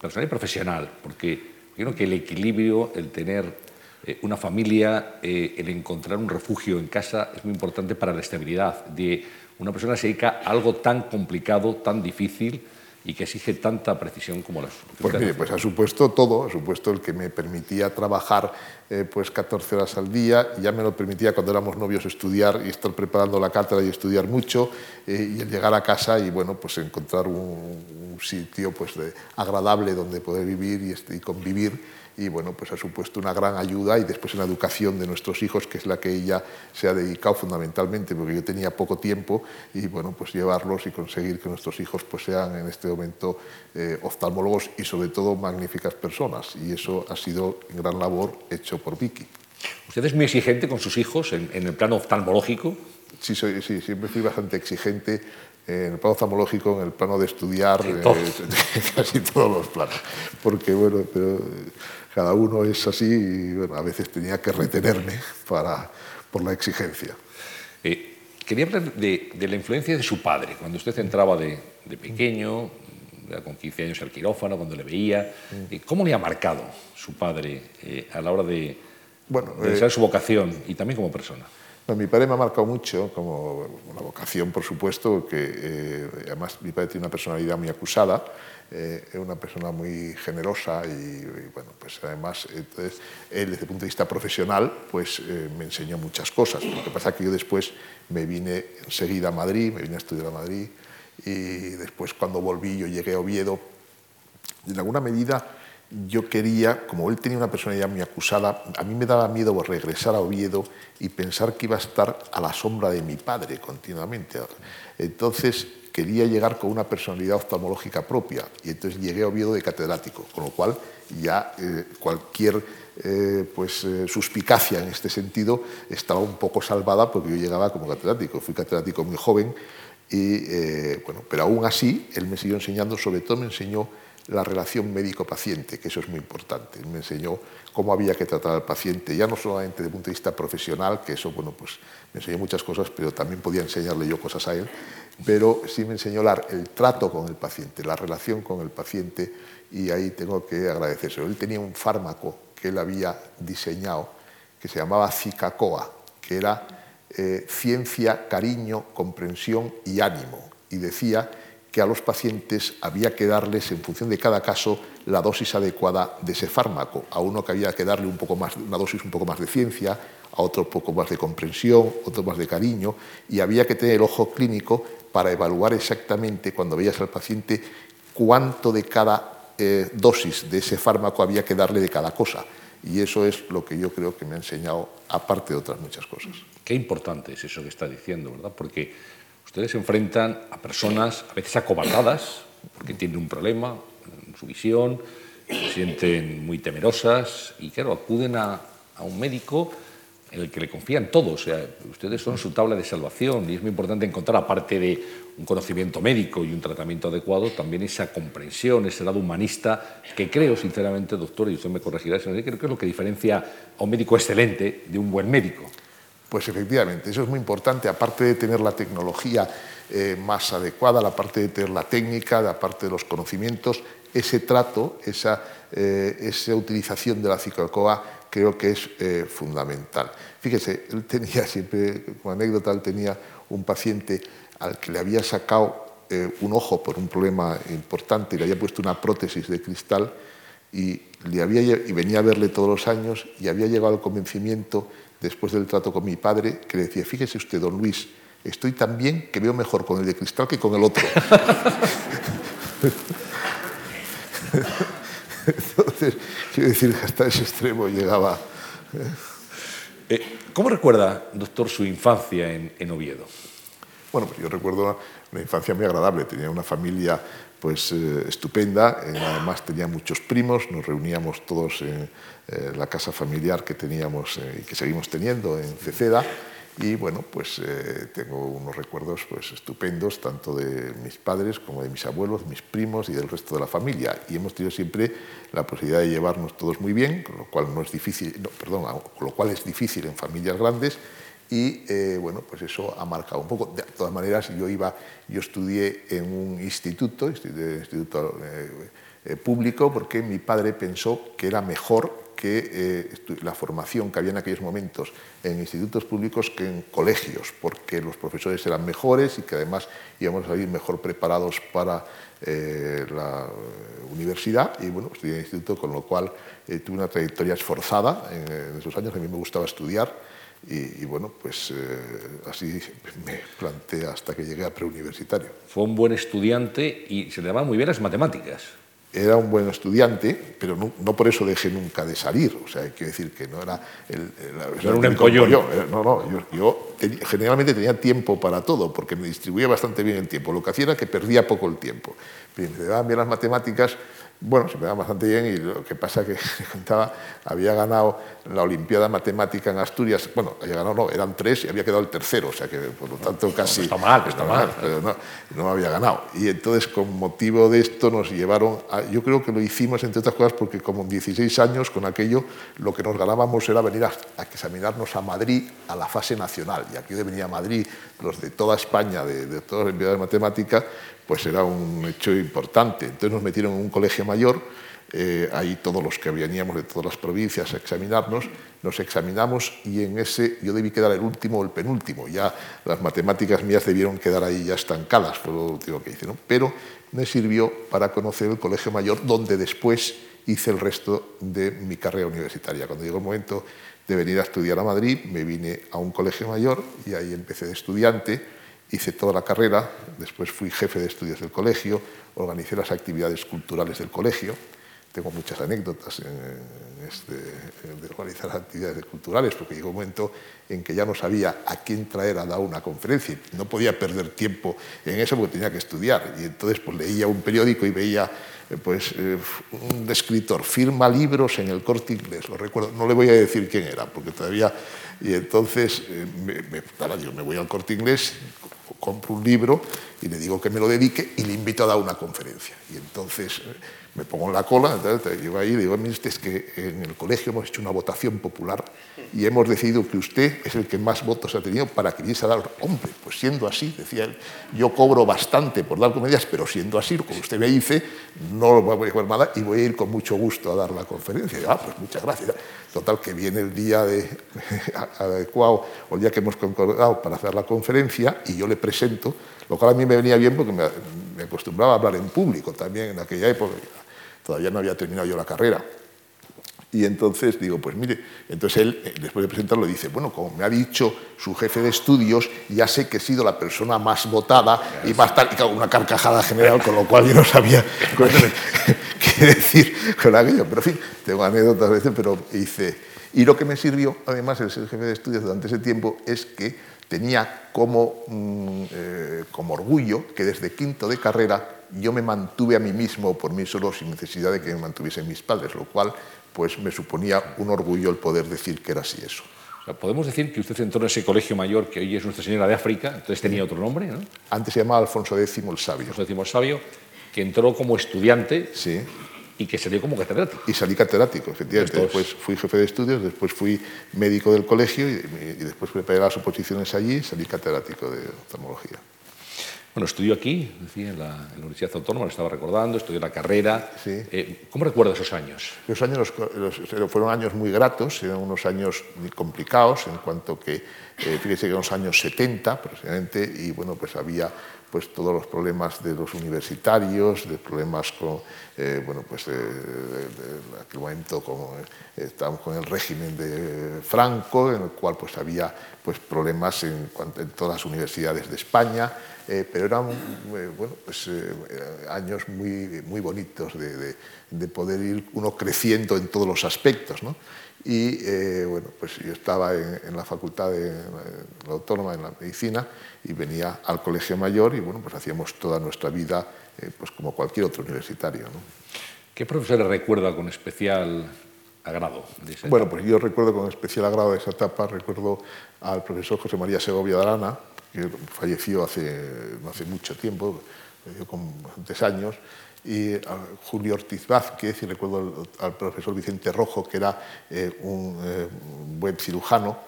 personal y profesional, porque creo que el equilibrio, el tener eh, una familia, eh, el encontrar un refugio en casa es muy importante para la estabilidad de una persona que se dedica a algo tan complicado, tan difícil y que exige tanta precisión como las. Pues, pues ha supuesto todo, ha supuesto el que me permitía trabajar eh, pues 14 horas al día, ya me lo permitía cuando éramos novios estudiar y estar preparando la cátedra y estudiar mucho, eh, y el llegar a casa y bueno, pues encontrar un, sitio pues, agradable donde poder vivir y, y convivir. Y bueno, pues ha supuesto una gran ayuda y después en la educación de nuestros hijos, que es la que ella se ha dedicado fundamentalmente, porque yo tenía poco tiempo y bueno, pues llevarlos y conseguir que nuestros hijos pues sean en este momento eh, oftalmólogos y sobre todo magníficas personas. Y eso ha sido gran labor hecho por Vicky. ¿Usted es muy exigente con sus hijos en, el plano oftalmológico? Sí, soy, sí, siempre fui bastante exigente en el plano oftalmológico, en el plano de estudiar, eh, casi todos los planos. Porque, bueno, pero cada uno es así y bueno, a veces tenía que retenerme para, por la exigencia. Eh, quería hablar de, la influencia de su padre, cuando usted entraba de, pequeño, con 15 años al quirófano, cuando le veía, mm. eh, ¿cómo le ha marcado su padre eh, a la hora de, bueno, de su vocación y también como persona? mi padre me ha marcado mucho, como una vocación, por supuesto, que además mi padre tiene una personalidad muy acusada, eh, es una persona muy generosa y, bueno, pues además, entonces, él desde el punto de vista profesional, pues eh, me enseñó muchas cosas. Lo que pasa es que yo después me vine enseguida a Madrid, me vine a estudiar a Madrid y después cuando volví yo llegué a Oviedo. En alguna medida yo quería, como él tenía una personalidad muy acusada, a mí me daba miedo regresar a Oviedo y pensar que iba a estar a la sombra de mi padre continuamente. Entonces quería llegar con una personalidad oftalmológica propia y entonces llegué a Oviedo de catedrático, con lo cual ya eh, cualquier eh, pues, eh, suspicacia en este sentido estaba un poco salvada porque yo llegaba como catedrático, fui catedrático muy joven, y, bueno, pero aún así él me siguió enseñando, sobre todo me enseñó la relación médico-paciente, que eso es muy importante. Me enseñó cómo había que tratar al paciente, ya no solamente desde el punto de vista profesional, que eso, bueno, pues me enseñó muchas cosas, pero también podía enseñarle yo cosas a él, pero sí me enseñó el trato con el paciente, la relación con el paciente, y ahí tengo que agradecerse. Él tenía un fármaco que él había diseñado, que se llamaba Cicacoa, que era eh, ciencia, cariño, comprensión y ánimo, y decía que a los pacientes había que darles, en función de cada caso, la dosis adecuada de ese fármaco. A uno que había que darle un poco más, una dosis un poco más de ciencia, a otro un poco más de comprensión, otro más de cariño, y había que tener el ojo clínico para evaluar exactamente, cuando veías al paciente, cuánto de cada eh, dosis de ese fármaco había que darle de cada cosa. Y eso es lo que yo creo que me ha enseñado, aparte de otras muchas cosas. Qué importante es eso que está diciendo, ¿verdad? Porque Ustedes se enfrentan a personas a veces acobardadas porque tienen un problema en su visión, se sienten muy temerosas y claro, acuden a, un médico en el que le confían todo. O sea, ustedes son su tabla de salvación y es muy importante encontrar, aparte de un conocimiento médico y un tratamiento adecuado, también esa comprensión, ese lado humanista que creo, sinceramente, doctor, y usted me corregirá, creo que es lo que diferencia a un médico excelente de un buen médico. Pues efectivamente, eso es muy importante, aparte de tener la tecnología eh, más adecuada, la parte de tener la técnica, la parte de los conocimientos, ese trato, esa, eh, utilización de la psicocoa creo que es eh, fundamental. Fíjese, él tenía siempre, como anécdota, él tenía un paciente al que le había sacado un ojo por un problema importante y le había puesto una prótesis de cristal y, le había, y venía a verle todos los años y había llegado al convencimiento después del trato con mi padre, que le decía, fíjese usted, don Luis, estoy tan bien que veo mejor con el de cristal que con el otro. Entonces, quiero decir que hasta ese extremo llegaba. Eh, ¿Cómo recuerda, doctor, su infancia en, Oviedo? Bueno, pues yo recuerdo una infancia muy agradable. Tenía una familia pues eh, estupenda. Eh, además tenía muchos primos, nos reuníamos todos en eh, la casa familiar que teníamos y que seguimos teniendo en Ceceda. Y bueno, pues tengo unos recuerdos pues, estupendos, tanto de mis padres como de mis abuelos, mis primos y del resto de la familia. Y hemos tenido siempre la posibilidad de llevarnos todos muy bien, con lo cual no es difícil, perdón, con lo cual es difícil en familias grandes y eh, bueno, pues eso ha marcado un poco. De todas maneras, yo iba, yo estudié en un instituto, instituto, eh, eh, público, porque mi padre pensó que era mejor que eh, la formación que había en aquellos momentos en institutos públicos que en colegios, porque los profesores eran mejores y que además íbamos a salir mejor preparados para eh, la universidad. Y bueno, estudié en el instituto, con lo cual eh, tuve una trayectoria esforzada en, esos años. A mí me gustaba estudiar y, bueno, pues así me planteé hasta que llegué a preuniversitario. Fue un buen estudiante y se le daban muy bien las matemáticas era un buen estudiante, pero no, por eso dejé nunca de salir. O sea, quiero decir que no era, el, el, un empollón. No, no, yo, generalmente tenía tiempo para todo, porque me distribuía bastante bien el tiempo. Lo que hacía era que perdía poco el tiempo. Me daban bien las matemáticas, bueno, se me daba bastante bien y lo que pasa que contaba, había ganado la Olimpiada Matemática en Asturias, bueno, había ganado, no, eran tres y había quedado el tercero, o sea que por lo tanto casi... está mal, está mal. Pero no, no había ganado. Y entonces con motivo de esto nos llevaron, a, yo creo que lo hicimos entre otras cosas porque como 16 años con aquello lo que nos ganábamos era venir a, a examinarnos a Madrid a la fase nacional. Y aquí venía a Madrid los de toda España, de, de todas las Olimpiadas de Matemática, pues era un hecho importante. Entonces nos metieron en un colegio mayor, eh, ahí todos los que veníamos de todas las provincias a examinarnos, nos examinamos y en ese yo debí quedar el último o el penúltimo. Ya las matemáticas mías debieron quedar ahí ya estancadas, fue lo último que hice. Pero me sirvió para conocer el colegio mayor, donde después hice el resto de mi carrera universitaria. Cuando llegó el momento de venir a estudiar a Madrid, me vine a un colegio mayor y ahí empecé de estudiante Hice toda la carrera, después fui jefe de estudios del colegio, organicé las actividades culturales del colegio. Tengo muchas anécdotas en este, de organizar actividades culturales, porque llegó un momento en que ya no sabía a quién traer a dar una conferencia. No podía perder tiempo en eso porque tenía que estudiar. Y entonces pues, leía un periódico y veía eh, pues, eh, un escritor, firma libros en el corte inglés, lo recuerdo. No le voy a decir quién era, porque todavía... Y entonces eh, me, me, me voy al corte inglés, compro un libro y le digo que me lo dedique y le invito a dar una conferencia. Y entonces eh, me pongo en la cola, llego ahí y digo, mire, es que en el colegio hemos hecho una votación popular y hemos decidido que usted es el que más votos ha tenido para que a dar, hombre, pues siendo así, decía él, yo cobro bastante por dar comedias, pero siendo así, como usted me dice, no voy a comer nada y voy a ir con mucho gusto a dar la conferencia. Y, ah, pues muchas gracias. Total, que viene el día de, adecuado o el día que hemos concordado para hacer la conferencia y yo le presento, lo cual a mí me venía bien porque me acostumbraba a hablar en público también en aquella época todavía no había terminado yo la carrera. Y entonces digo, pues mire, entonces él, eh, después de presentarlo, dice, bueno, como me ha dicho su jefe de estudios, ya sé que he sido la persona más votada y más tal, y una carcajada general, con lo cual yo no sabía qué decir con aquello. Pero en fin, tengo anécdotas a veces, pero dice, y lo que me sirvió, además, el ser jefe de estudios durante ese tiempo, es que tenía como, mm, eh, como orgullo que desde quinto de carrera yo me mantuve a mí mismo por mí solo sin necesidad de que me mantuviesen mis padres, lo cual pues me suponía un orgullo el poder decir que era así eso. podemos decir que usted entró en ese colegio mayor que hoy es Nuestra Señora de África, entonces tenía otro nombre, ¿no? Antes se llamaba Alfonso X el Sabio. Alfonso X el Sabio, que entró como estudiante sí. y que salió como catedrático. Y salí catedrático, efectivamente. Después fui jefe de estudios, después fui médico del colegio y, y después preparé las oposiciones allí y salí catedrático de oftalmología. Bueno, estudió aquí, decía, en, la, Universidad Autónoma, lo estaba recordando, estudió la carrera. Sí. Eh, ¿Cómo recuerda esos años? Los años fueron años muy gratos, eran unos años muy complicados, en cuanto que, eh, fíjese que eran los años 70, precisamente, y bueno, pues había pues todos los problemas de los universitarios, de problemas con, eh, bueno, pues de, aquel momento como estábamos con el régimen de Franco, en el cual pues había pues problemas en, en todas las universidades de España, eh, pero eran eh, bueno, pues, eh, años muy, muy bonitos de, de, poder ir uno creciendo en todos los aspectos. ¿no? Y bueno, pues yo estaba en, la facultad de la autónoma, en la medicina, y venía al colegio mayor y bueno, pues hacíamos toda nuestra vida pues como cualquier otro universitario. ¿no? ¿Qué profesores recuerda con especial agrado? bueno, pues yo recuerdo con especial agrado de esa etapa, recuerdo al profesor José María Segovia de Arana, que falleció hace, no hace mucho tiempo, con bastantes años, y a Julio Ortiz Vázquez, y recuerdo al, profesor Vicente Rojo, que era eh, un eh, buen cirujano.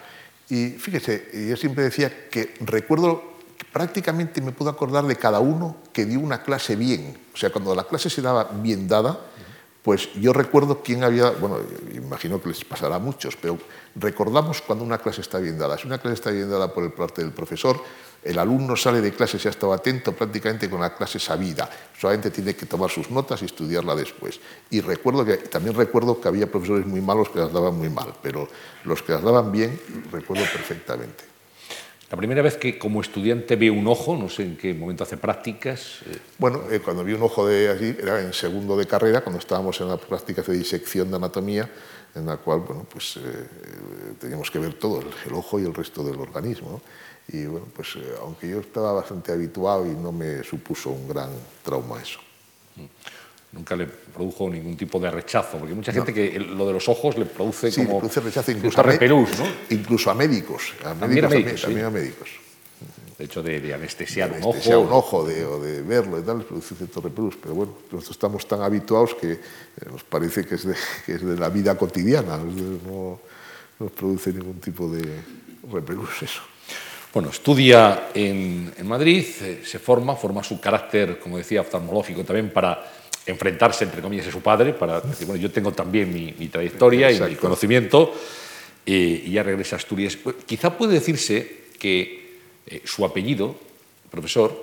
Y fíjese, yo siempre decía que recuerdo, prácticamente me puedo acordar de cada uno que dio una clase bien. O sea, cuando la clase se daba bien dada, Pues yo recuerdo quién había, bueno, imagino que les pasará a muchos, pero recordamos cuando una clase está bien dada. Si una clase está bien dada por el parte del profesor, el alumno sale de clase, se ha estado atento prácticamente con la clase sabida, solamente tiene que tomar sus notas y estudiarla después. Y recuerdo que, también recuerdo que había profesores muy malos que las daban muy mal, pero los que las daban bien, recuerdo perfectamente. La primera vez que como estudiante ve un ojo, no sé en qué momento hace prácticas. Eh, bueno, eh, cuando vi un ojo de allí era en segundo de carrera, cuando estábamos en las prácticas de disección de anatomía, en la cual bueno, pues, eh, teníamos que ver todo, el, ojo y el resto del organismo. Y bueno, pues aunque yo estaba bastante habituado y no me supuso un gran trauma eso. Nunca le produjo ningún tipo de rechazo, porque mucha gente que lo de los ojos le produce sí, como... Le produce rechazo incluso a, repelús, ¿no? incluso a médicos. A también médicos, a médicos, también, a médicos. De hecho, de, de anestesiar, de anestesiar un ojo. un ojo de, o de verlo y tal, les produce cierto repelús, pero bueno, nosotros estamos tan habituados que eh, nos parece que es de, que es de la vida cotidiana, no nos produce ningún tipo de repelús eso. Bueno, estudia en, en Madrid, eh, se forma, forma su carácter, como decía, oftalmológico también para enfrentarse, entre comillas, a su padre, para decir, bueno, yo tengo también mi, mi trayectoria Exacto. y mi conocimiento, eh, y ya regresa a Asturias. Quizá puede decirse que eh, su apellido, profesor,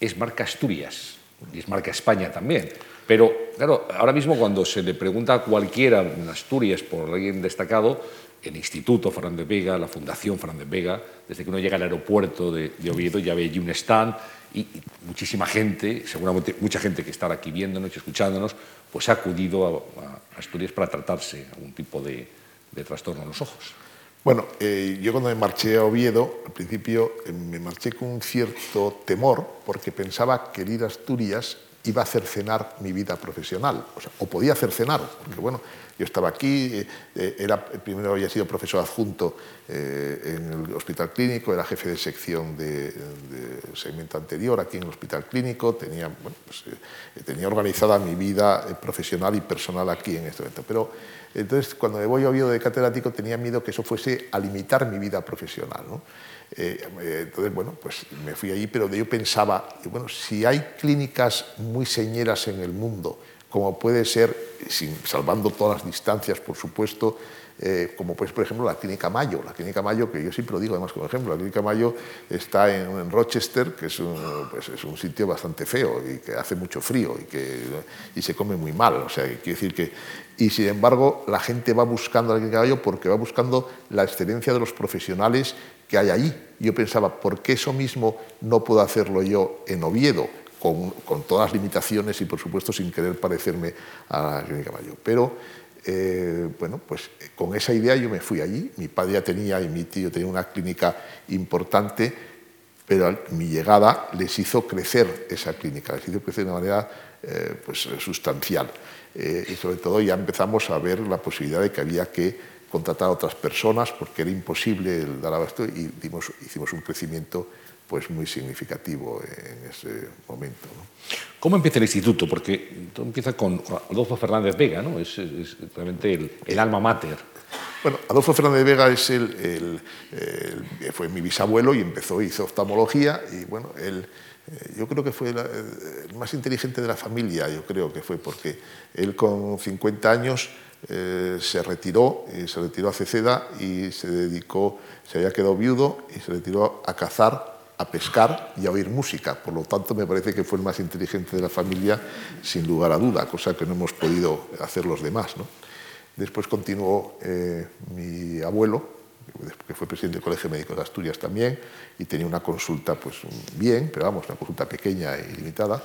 es marca Asturias, y es marca España también. Pero, claro, ahora mismo cuando se le pregunta a cualquiera en Asturias por alguien destacado, el Instituto Fernández Vega, la Fundación Fernández Vega, desde que uno llega al aeropuerto de, Oviedo ya ve allí un stand y, muchísima gente, seguramente mucha gente que está aquí viéndonos y escuchándonos, pues ha acudido a, Asturias para tratarse algún tipo de, trastorno en los ojos. Bueno, eh, yo cuando me marché a Oviedo, al principio eh, me marché con un cierto temor porque pensaba que ir Asturias iba a hacer cenar mi vida profesional, o, sea, o podía hacer cenar, porque bueno, yo estaba aquí, eh, era, primero había sido profesor adjunto eh, en el hospital clínico, era jefe de sección de, segmento anterior aquí en el hospital clínico, tenía, pues, eh, tenía organizada mi vida eh, profesional y personal aquí en este momento. Pero entonces, cuando me voy a Oviedo de catedrático, tenía miedo que eso fuese a limitar mi vida profesional. Eh, entonces, bueno, pues me fui allí, pero yo pensaba, bueno, si hay clínicas muy señeras en el mundo, como puede ser, salvando todas las distancias, por supuesto, eh, como pues, por ejemplo, la Clínica Mayo. La Clínica Mayo, que yo siempre lo digo además como ejemplo, la Clínica Mayo está en, Rochester, que es un, pues, es un, sitio bastante feo y que hace mucho frío y, que, y se come muy mal. O sea, quiere decir que... Y sin embargo, la gente va buscando la Clínica Mayo porque va buscando la excelencia de los profesionales que hay ahí. Yo pensaba, ¿por qué eso mismo no puedo hacerlo yo en Oviedo? Con, todas las limitaciones y, por supuesto, sin querer parecerme a la Clínica Mayo. Pero, eh, bueno, pues con esa idea yo me fui allí. Mi padre ya tenía y mi tío tenía una clínica importante, pero mi llegada les hizo crecer esa clínica, les hizo crecer de una manera eh, pues, sustancial. Eh, y sobre todo ya empezamos a ver la posibilidad de que había que contratar a otras personas porque era imposible el dar abasto y dimos, hicimos un crecimiento pues muy significativo en ese momento. ¿no? ¿Cómo empieza el instituto? Porque todo empieza con Adolfo Fernández Vega, ¿no? es, es realmente el, el, alma mater. Bueno, Adolfo Fernández Vega es el, el, fue mi bisabuelo y empezó, hizo oftalmología y bueno, él, eh, yo creo que fue la, el más inteligente de la familia, yo creo que fue porque él con 50 años eh, se retiró, eh, se retiró a Ceceda y se dedicó, se había quedado viudo y se retiró a cazar a pescar y a oír música. Por lo tanto, me parece que fue el más inteligente de la familia, sin lugar a duda, cosa que no hemos podido hacer los demás. ¿no? Después continuó eh, mi abuelo, que fue presidente del Colegio Médico de Asturias también, y tenía una consulta pues bien, pero vamos, una consulta pequeña y limitada.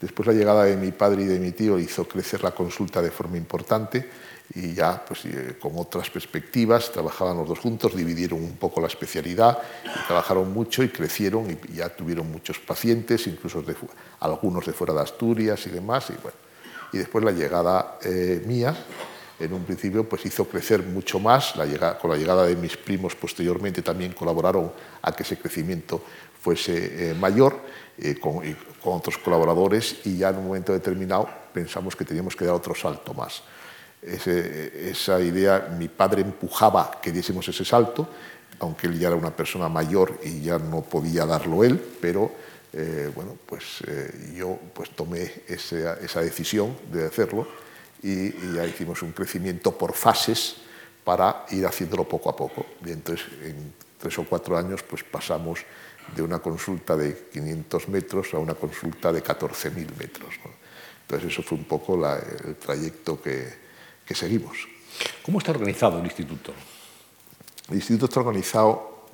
Después la llegada de mi padre y de mi tío hizo crecer la consulta de forma importante y ya pues, eh, con otras perspectivas trabajaban los dos juntos, dividieron un poco la especialidad, y trabajaron mucho y crecieron y ya tuvieron muchos pacientes, incluso de, algunos de fuera de Asturias y demás. Y, bueno, y después la llegada eh, mía, en un principio pues hizo crecer mucho más, la llegada, con la llegada de mis primos posteriormente también colaboraron a que ese crecimiento fuese eh, mayor eh, con, con otros colaboradores y ya en un momento determinado pensamos que teníamos que dar otro salto más. Ese, esa idea, mi padre empujaba que diésemos ese salto, aunque él ya era una persona mayor y ya no podía darlo él, pero eh, bueno, pues eh, yo pues tomé esa, esa, decisión de hacerlo y, ya hicimos un crecimiento por fases para ir haciéndolo poco a poco. Y entonces, en tres o cuatro años, pues pasamos de una consulta de 500 metros a una consulta de 14.000 metros. Entonces, eso fue un poco el trayecto que, que seguimos. ¿Cómo está organizado el instituto? El instituto está organizado,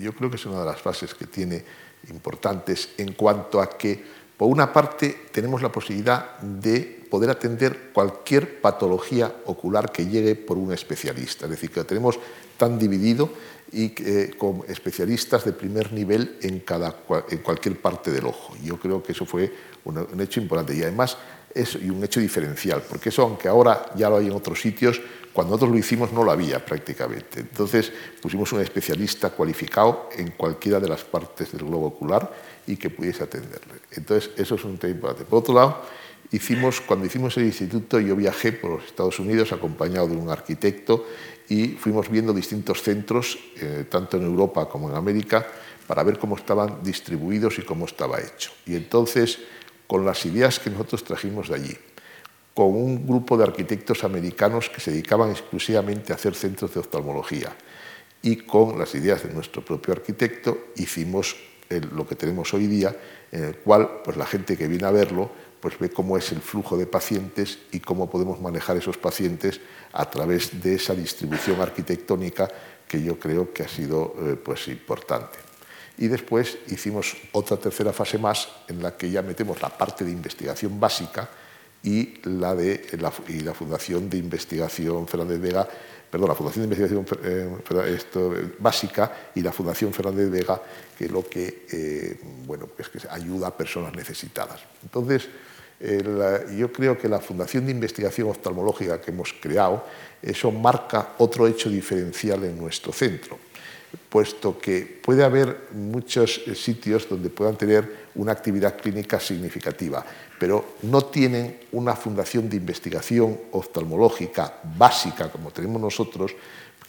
yo creo que es una de las fases que tiene importantes en cuanto a que, por una parte, tenemos la posibilidad de poder atender cualquier patología ocular que llegue por un especialista. Es decir, que lo tenemos tan dividido y eh, con especialistas de primer nivel en, cada, en cualquier parte del ojo. Yo creo que eso fue un, un hecho importante y además es un hecho diferencial, porque eso, aunque ahora ya lo hay en otros sitios, cuando nosotros lo hicimos no lo había prácticamente. Entonces pusimos un especialista cualificado en cualquiera de las partes del globo ocular y que pudiese atenderle. Entonces eso es un tema importante. Por otro lado, hicimos, cuando hicimos el instituto yo viajé por los Estados Unidos acompañado de un arquitecto y fuimos viendo distintos centros, eh, tanto en Europa como en América, para ver cómo estaban distribuidos y cómo estaba hecho. Y entonces, con las ideas que nosotros trajimos de allí, con un grupo de arquitectos americanos que se dedicaban exclusivamente a hacer centros de oftalmología. Y con las ideas de nuestro propio arquitecto hicimos lo que tenemos hoy día, en el cual pues, la gente que viene a verlo pues, ve cómo es el flujo de pacientes y cómo podemos manejar esos pacientes a través de esa distribución arquitectónica que yo creo que ha sido eh, pues, importante. Y después hicimos otra tercera fase más en la que ya metemos la parte de investigación básica, y la, de, la, y la Fundación de Investigación Fernández Vega, perdón, la Fundación de Investigación eh, esto, básica y la Fundación Fernández Vega, que es lo que, eh, bueno, es que ayuda a personas necesitadas. Entonces, yo creo que la Fundación de Investigación Oftalmológica que hemos creado, eso marca otro hecho diferencial en nuestro centro, puesto que puede haber muchos sitios donde puedan tener una actividad clínica significativa, pero no tienen una fundación de investigación oftalmológica básica como tenemos nosotros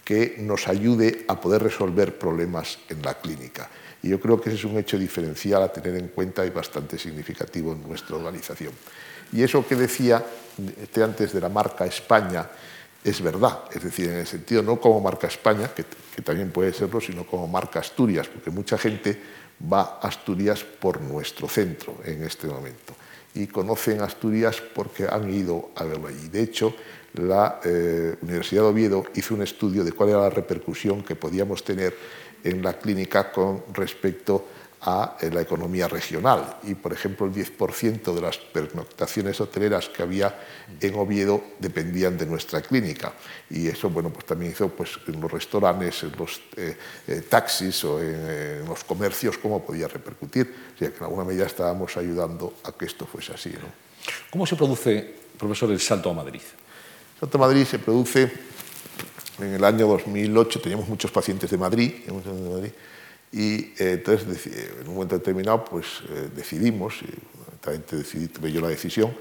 que nos ayude a poder resolver problemas en la clínica. Y yo creo que ese es un hecho diferencial a tener en cuenta y bastante significativo en nuestra organización. Y eso que decía este antes de la marca España es verdad, es decir, en el sentido no como marca España, que, también puede serlo, sino como marca Asturias, porque mucha gente va a Asturias por nuestro centro en este momento y conocen Asturias porque han ido a verlo allí. De hecho, la eh, Universidad de Oviedo hizo un estudio de cuál era la repercusión que podíamos tener en la clínica con respecto eh, la economía regional. Y, por ejemplo, el 10% de las pernoctaciones hoteleras que había en Oviedo dependían de nuestra clínica. Y eso, bueno, pues también hizo pues, en los restaurantes, en los eh, eh, taxis o en, los comercios cómo podía repercutir. O sea, que en alguna medida estábamos ayudando a que esto fuese así. ¿no? ¿Cómo se produce, profesor, el salto a Madrid? El salto a Madrid se produce en el año 2008, teníamos muchos pacientes de Madrid, de Madrid y eh, entonces, en un momento determinado, pues eh, decidimos, y decidí, tuve yo la decisión,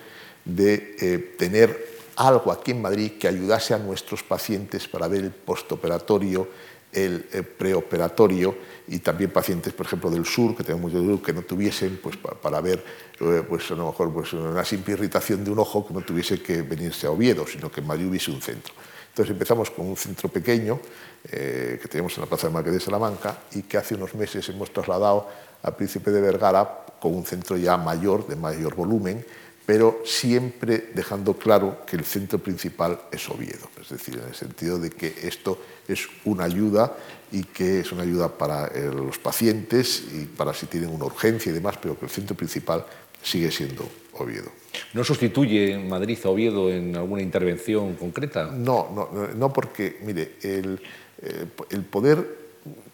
de eh, tener algo aquí en Madrid que ayudase a nuestros pacientes para ver el postoperatorio, el, preoperatorio y también pacientes, por ejemplo, del sur, que tenemos del sur, que no tuviesen, pues para, ver, pues a lo mejor, pues una simple irritación de un ojo, que no tuviese que venirse a Oviedo, sino que en Madrid hubiese un centro. Entonces empezamos con un centro pequeño eh, que tenemos en la Plaza de Marqués de Salamanca y que hace unos meses hemos trasladado a Príncipe de Vergara con un centro ya mayor, de mayor volumen, pero siempre dejando claro que el centro principal es Oviedo, es decir, en el sentido de que esto es una ayuda y que es una ayuda para eh, los pacientes y para si tienen una urgencia y demás, pero que el centro principal sigue siendo Oviedo. ¿No sustituye Madrid a Oviedo en alguna intervención concreta? No, no, no porque, mire, el, eh, el poder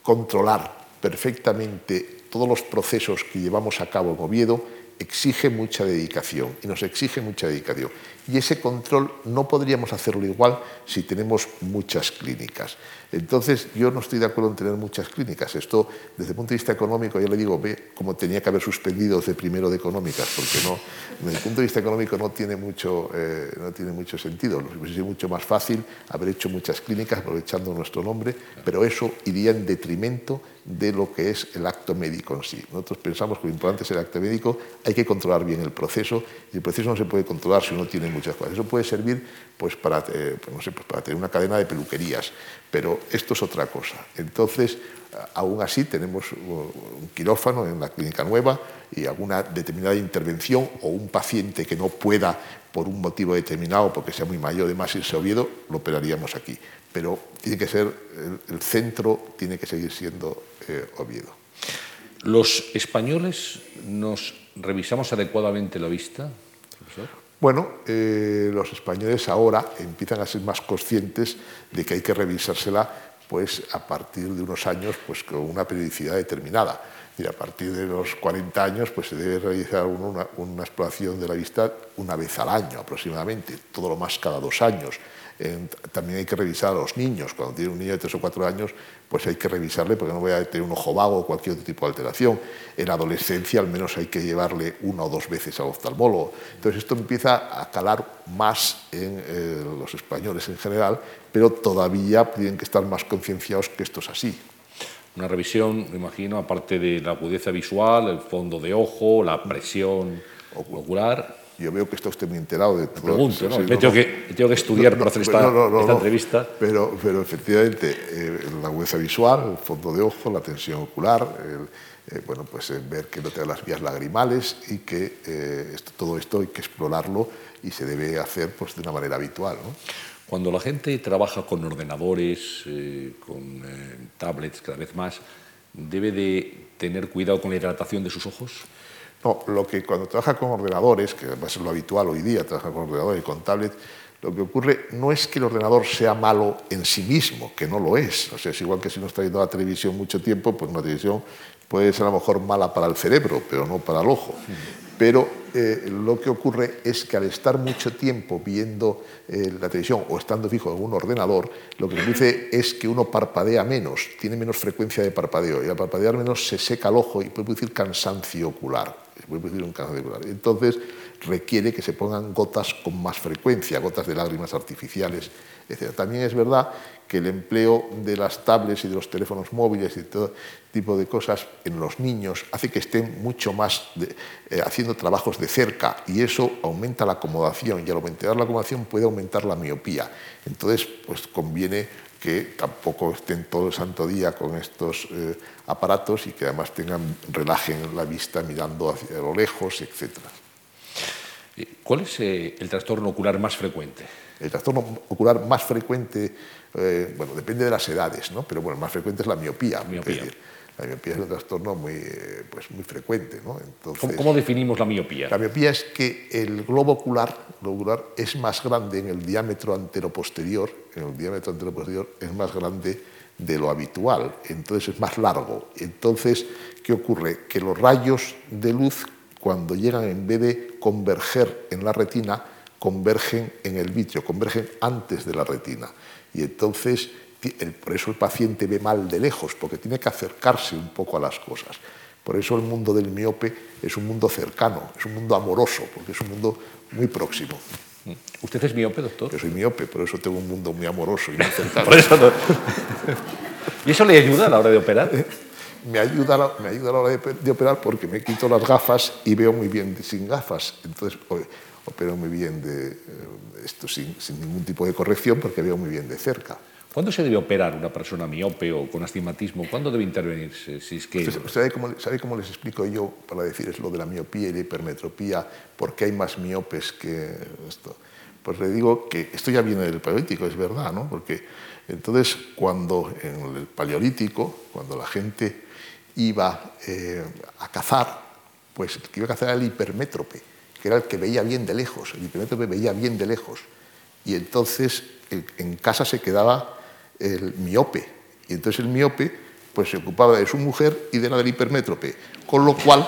controlar perfectamente todos los procesos que llevamos a cabo en Oviedo exige mucha dedicación y nos exige mucha dedicación. Y ese control no podríamos hacerlo igual si tenemos muchas clínicas. Entonces, yo no estoy de acuerdo en tener muchas clínicas. Esto, desde el punto de vista económico, yo le digo, ve cómo tenía que haber suspendido de primero de económicas, porque no, desde el punto de vista económico no tiene mucho, eh, no tiene mucho sentido. Es mucho más fácil haber hecho muchas clínicas aprovechando nuestro nombre, pero eso iría en detrimento de lo que es el acto médico en sí. Nosotros pensamos que lo importante es el acto médico, hay que controlar bien el proceso, y el proceso no se puede controlar si uno tiene muchas cosas. Eso puede servir pues, para, eh, pues, no sé, pues, para tener una cadena de peluquerías, pero esto es otra cosa. Entonces, aún así tenemos un quirófano en la clínica nueva y alguna determinada intervención o un paciente que no pueda por un motivo determinado, porque sea muy mayor, de más irse a Oviedo, lo operaríamos aquí. Pero tiene que ser, el, centro tiene que seguir siendo eh, Oviedo. ¿Los españoles nos revisamos adecuadamente la vista, profesor? Bueno, eh, los españoles ahora empiezan a ser más conscientes de que hay que revisársela pues, a partir de unos años pues, con una periodicidad determinada. Y a partir de los 40 años pues, se debe realizar una, una exploración de la vista una vez al año aproximadamente, todo lo más cada dos años también hay que revisar a los niños. Cuando tiene un niño de 3 o 4 años, pues hay que revisarle porque no voy a tener un ojo vago o cualquier otro tipo de alteración. En la adolescencia al menos hay que llevarle una o dos veces al oftalmólogo. Entonces esto empieza a calar más en eh, los españoles en general, pero todavía tienen que estar más concienciados que esto es así. Una revisión, me imagino, aparte de la agudeza visual, el fondo de ojo, la presión ocular yo veo que está usted muy enterado de todo. Pregunto, ¿no? tengo, que, tengo, que, estudiar para hacer esta, entrevista. Pero, pero efectivamente, eh, la agudeza visual, el fondo de ojo, la tensión ocular, eh, bueno, pues ver que no te las vías lagrimales y que eh, esto, todo esto hay que explorarlo y se debe hacer pues, de una manera habitual. ¿no? Cuando la gente trabaja con ordenadores, con tablets cada vez más, ¿debe de tener cuidado con la hidratación de sus ojos? No, lo que cuando trabaja con ordenadores, que ser lo habitual hoy día, trabajar con ordenadores y con tablets, lo que ocurre no es que el ordenador sea malo en sí mismo, que no lo es. O sea, es igual que si uno está viendo la televisión mucho tiempo, pues una televisión puede ser a lo mejor mala para el cerebro, pero no para el ojo. Pero eh, lo que ocurre es que al estar mucho tiempo viendo eh, la televisión o estando fijo en un ordenador, lo que nos dice es que uno parpadea menos, tiene menos frecuencia de parpadeo y al parpadear menos se seca el ojo y puede producir cansancio ocular puede producir un cáncer ocular. Entonces requiere que se pongan gotas con más frecuencia, gotas de lágrimas artificiales, etc. También es verdad que el empleo de las tablets y de los teléfonos móviles y todo tipo de cosas en los niños hace que estén mucho más eh, haciendo trabajos de cerca y eso aumenta la acomodación y al aumentar la acomodación puede aumentar la miopía. Entonces, pues conviene que tampoco estén todo el santo día con estos eh, aparatos y que además tengan, relajen la vista mirando hacia lo lejos, etc. ¿Cuál es eh, el trastorno ocular más frecuente? El trastorno ocular más frecuente, eh, bueno, depende de las edades, ¿no? pero bueno, el más frecuente es la miopía. miopía. La miopía es un trastorno muy, pues, muy frecuente. ¿no? Entonces, ¿Cómo, definimos la miopía? La miopía es que el globo ocular, ocular es más grande en el diámetro anteroposterior, en el diámetro anteroposterior es más grande de lo habitual, entonces es más largo. Entonces, ¿qué ocurre? Que los rayos de luz, cuando llegan en vez de converger en la retina, convergen en el vitrio, convergen antes de la retina. Y entonces por eso el paciente ve mal de lejos, porque tiene que acercarse un poco a las cosas. Por eso el mundo del miope es un mundo cercano, es un mundo amoroso, porque es un mundo muy próximo. ¿Usted es miope, doctor? Yo soy miope, por eso tengo un mundo muy amoroso y muy cercano. ¿Y eso le ayuda a la hora de operar? Me ayuda, me ayuda a la hora de, operar porque me quito las gafas y veo muy bien sin gafas. Entonces opero muy bien de, eh, esto sin, sin ningún tipo de corrección porque veo muy bien de cerca. ¿Cuándo se debe operar una persona miope o con astigmatismo? ¿Cuándo debe intervenirse? Si es que... ¿Sabe, cómo, les explico yo para decir lo de la miopía y la hipermetropía? ¿Por qué hay más miopes que esto? Pues le digo que esto ya viene del paleolítico, es verdad, ¿no? Porque entonces cuando en el paleolítico, cuando la gente iba eh, a cazar, pues el que iba a cazar era el hipermétrope, que era el que veía bien de lejos. El hipermétrope veía bien de lejos. Y entonces en casa se quedaba el miope. Y entonces el miope pues, se ocupaba de su mujer y de la del hipermétrope, con lo cual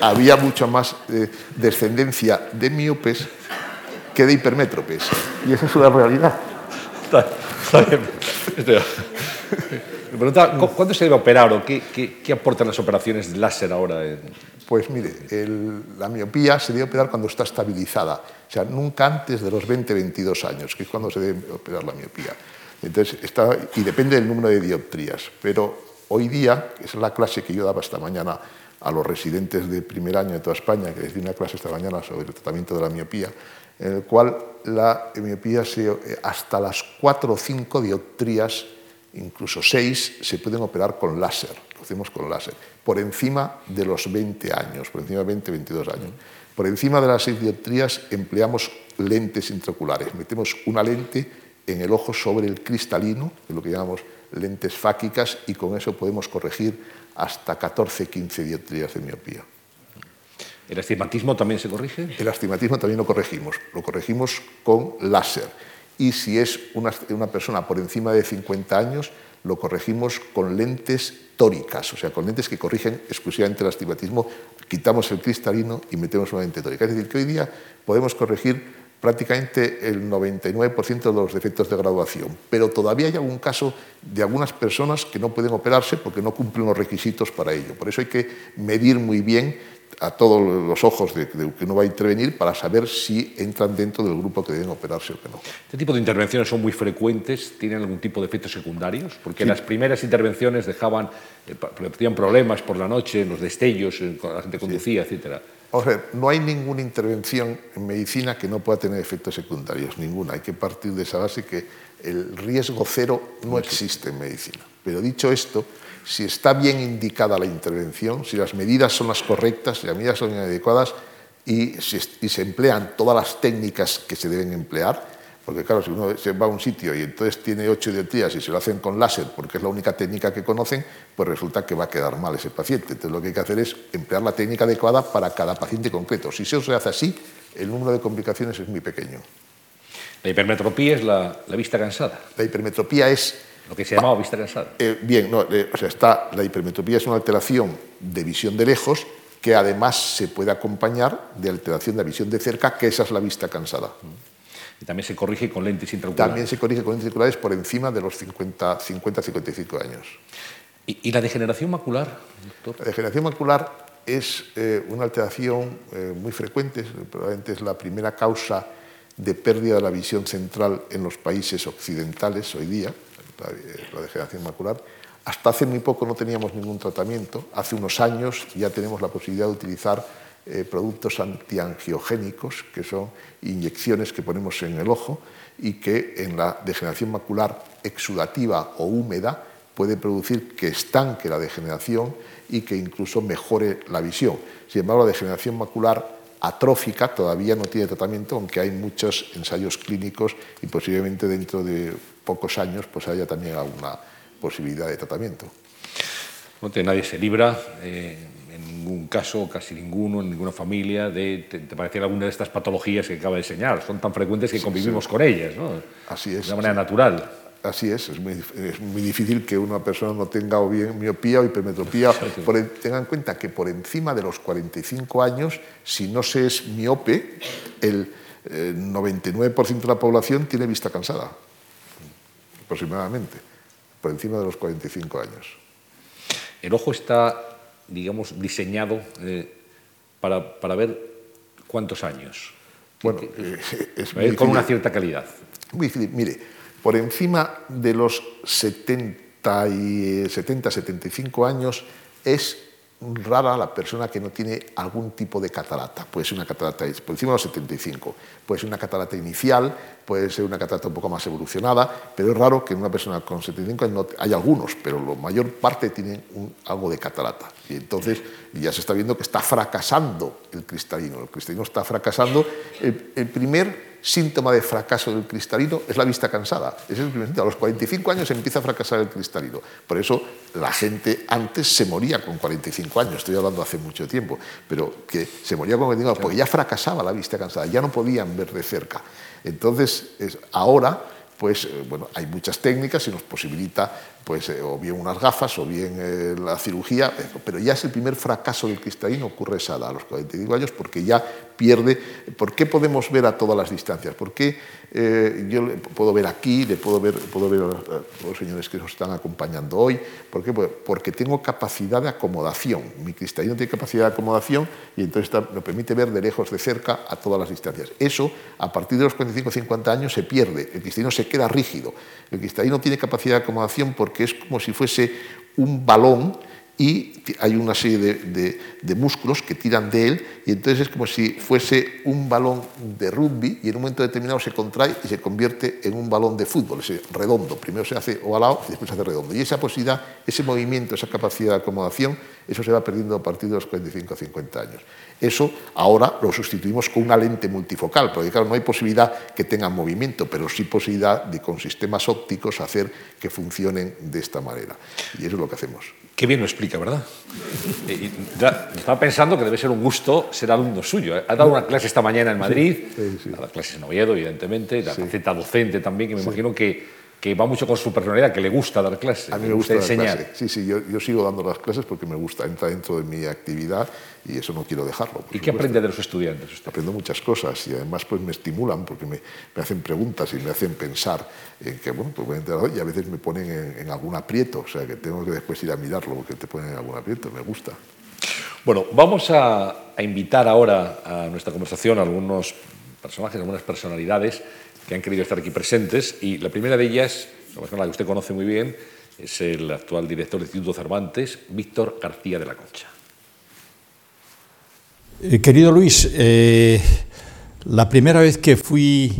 había mucha más eh, descendencia de miopes que de hipermétropes. Y esa es una realidad. Está, bien. Me preguntaba, ¿cuándo se debe operar o qué, qué, aportan las operaciones de láser ahora? Pues mire, la miopía se debe operar cuando está estabilizada, o sea, nunca antes de los 20-22 años, que es cuando se debe operar la miopía. Entonces, está, y depende del número de dioptrías, pero hoy día, que es la clase que yo daba esta mañana a los residentes de primer año de toda España, que les di una clase esta mañana sobre el tratamiento de la miopía, en el cual la miopía se, eh, hasta las 4 o 5 dioptrías, incluso 6, se pueden operar con láser, lo hacemos con láser, por encima de los 20 años, por encima de 20, 22 años. Por encima de las 6 dioptrías empleamos lentes intraoculares, metemos una lente en el ojo sobre el cristalino, lo que llamamos lentes fáquicas, y con eso podemos corregir hasta 14-15 dioptrías de miopía. ¿El astigmatismo también se corrige? El astigmatismo también lo corregimos, lo corregimos con láser. Y si es una, una persona por encima de 50 años, lo corregimos con lentes tóricas, o sea, con lentes que corrigen exclusivamente el astigmatismo, quitamos el cristalino y metemos una lente tórica. Es decir, que hoy día podemos corregir prácticamente el 99% de los defectos de graduación, pero todavía hay algún caso de algunas personas que no pueden operarse porque no cumplen los requisitos para ello. Por eso hay que medir muy bien a todos los ojos de, que uno va a intervenir para saber si entran dentro del grupo que deben operarse o que no. ¿Este tipo de intervenciones son muy frecuentes? ¿Tienen algún tipo de efectos secundarios? Porque las primeras intervenciones dejaban, eh, problemas por la noche, los destellos, la gente conducía, etc. etcétera. O sea, no hay ninguna intervención en medicina que no pueda tener efectos secundarios, ninguna. Hay que partir de esa base que el riesgo cero no existe en medicina. Pero dicho esto, si está bien indicada la intervención, si las medidas son las correctas, si las medidas son adecuadas y, se emplean todas las técnicas que se deben emplear, porque claro, si uno se va a un sitio y entonces tiene ocho dioptrías y se lo hacen con láser porque es la única técnica que conocen, pues resulta que va a quedar mal ese paciente. Entonces lo que hay que hacer es emplear la técnica adecuada para cada paciente concreto. Si eso se hace así, el número de complicaciones es muy pequeño. La hipermetropía es la, vista cansada. La hipermetropía es... Lo que se llamaba vista cansada. Eh, bien, no, eh, o sea, está, la hipermetropía es una alteración de visión de lejos que además se puede acompañar de alteración de visión de cerca, que esa es la vista cansada. Y también se corrige con lentes intraoculares. También se corrige con lentes intraoculares por encima de los 50-55 años. ¿Y, la degeneración macular, doctor? La degeneración macular es eh, una alteración muy frecuente, probablemente es la primera causa de pérdida de la visión central en los países occidentales hoy día, la, degeneración macular. Hasta hace muy poco no teníamos ningún tratamiento. Hace unos años ya tenemos la posibilidad de utilizar eh, productos antiangiogénicos, que son inyecciones que ponemos en el ojo y que en la degeneración macular exudativa o húmeda puede producir que estanque la degeneración y que incluso mejore la visión. Sin embargo, la degeneración macular atrófica todavía no tiene tratamiento, aunque hay muchos ensayos clínicos y posiblemente dentro de pocos años pues haya también alguna posibilidad de tratamiento. nadie se libra, eh, ningún caso, casi ninguno, en ninguna familia, de, te, parecer alguna de estas patologías que acaba de enseñar. Son tan frecuentes que convivimos con ellas, ¿no? Así es. De una manera natural. Así es, es muy, difícil que una persona no tenga o bien miopía o hipermetropía. tengan en cuenta que por encima de los 45 años, si no se es miope, el 99% eh, de la población tiene vista cansada, aproximadamente, por encima de los 45 años. El ojo está, digamos, diseñado eh, para, ver cuántos años. Bueno, eh, es con una cierta calidad. Muy difícil. Mire, por encima de los 70-75 años es rara la persona que no tiene algún tipo de catarata. Puede ser una catarata por encima de los 75, puede ser una catarata inicial, puede ser una catarata un poco más evolucionada, pero es raro que en una persona con 75 años, no, hay algunos, pero la mayor parte tienen algo de catarata. Y entonces ya se está viendo que está fracasando el cristalino. El cristalino está fracasando. el primer síntoma de fracaso del cristalino es la vista cansada. Es el primer A los 45 años empieza a fracasar el cristalino. Por eso la gente antes se moría con 45 años, estoy hablando hace mucho tiempo, pero que se moría con 45 años porque ya fracasaba la vista cansada, ya no podían ver de cerca. Entonces, ahora pues eh, bueno, hay muchas técnicas y nos posibilita pues o bien unas gafas o bien la cirugía, pero ya es el primer fracaso del cristalino, ocurre esa a los 45 años, porque ya pierde. ¿Por qué podemos ver a todas las distancias? ¿Por qué yo le puedo ver aquí, le puedo ver, puedo ver a los señores que nos están acompañando hoy? ¿Por qué? Porque tengo capacidad de acomodación. Mi cristalino tiene capacidad de acomodación y entonces me permite ver de lejos, de cerca, a todas las distancias. Eso, a partir de los 45 50 años, se pierde. El cristalino se queda rígido. El cristalino tiene capacidad de acomodación porque es como si fuese un balón y hay una serie de, músculos que tiran de él y entonces es como si fuese un balón de rugby y en un momento determinado se contrae y se convierte en un balón de fútbol, es redondo. Primero se hace ovalado y después se hace redondo. Y esa posibilidad, ese movimiento, esa capacidad de acomodación, eso se va perdiendo a partir de los 45 o 50 años. Eso ahora lo sustituimos con una lente multifocal, porque claro, no hay posibilidad que tengan movimiento, pero sí posibilidad de con sistemas ópticos hacer que funcionen de esta manera. Y eso es lo que hacemos. Qué bien lo explica, ¿verdad? Eh, estaba pensando que debe ser un gusto ser alumno suyo. ¿eh? Ha dado una clase esta mañana en Madrid, ha dado clases en Oviedo, evidentemente, la faceta docente también, que me imagino que que va mucho con su personalidad, que le gusta dar clases. A mí me gusta, enseñar. Sí, sí, yo, yo, sigo dando las clases porque me gusta, entra dentro de mi actividad y eso no quiero dejarlo. ¿Y qué aprende de los estudiantes usted? Aprendo muchas cosas y además pues me estimulan porque me, me hacen preguntas y me hacen pensar en que, bueno, pues y a veces me ponen en, en, algún aprieto, o sea que tengo que después ir a mirarlo porque te ponen en algún aprieto, me gusta. Bueno, vamos a, a invitar ahora a nuestra conversación a algunos personajes, algunas personalidades que han querido estar aquí presentes y la primera de ellas, la que usted conoce muy bien, es el actual director del Instituto Cervantes, Víctor García de la Concha. Eh, querido Luis, eh, la primera vez que fui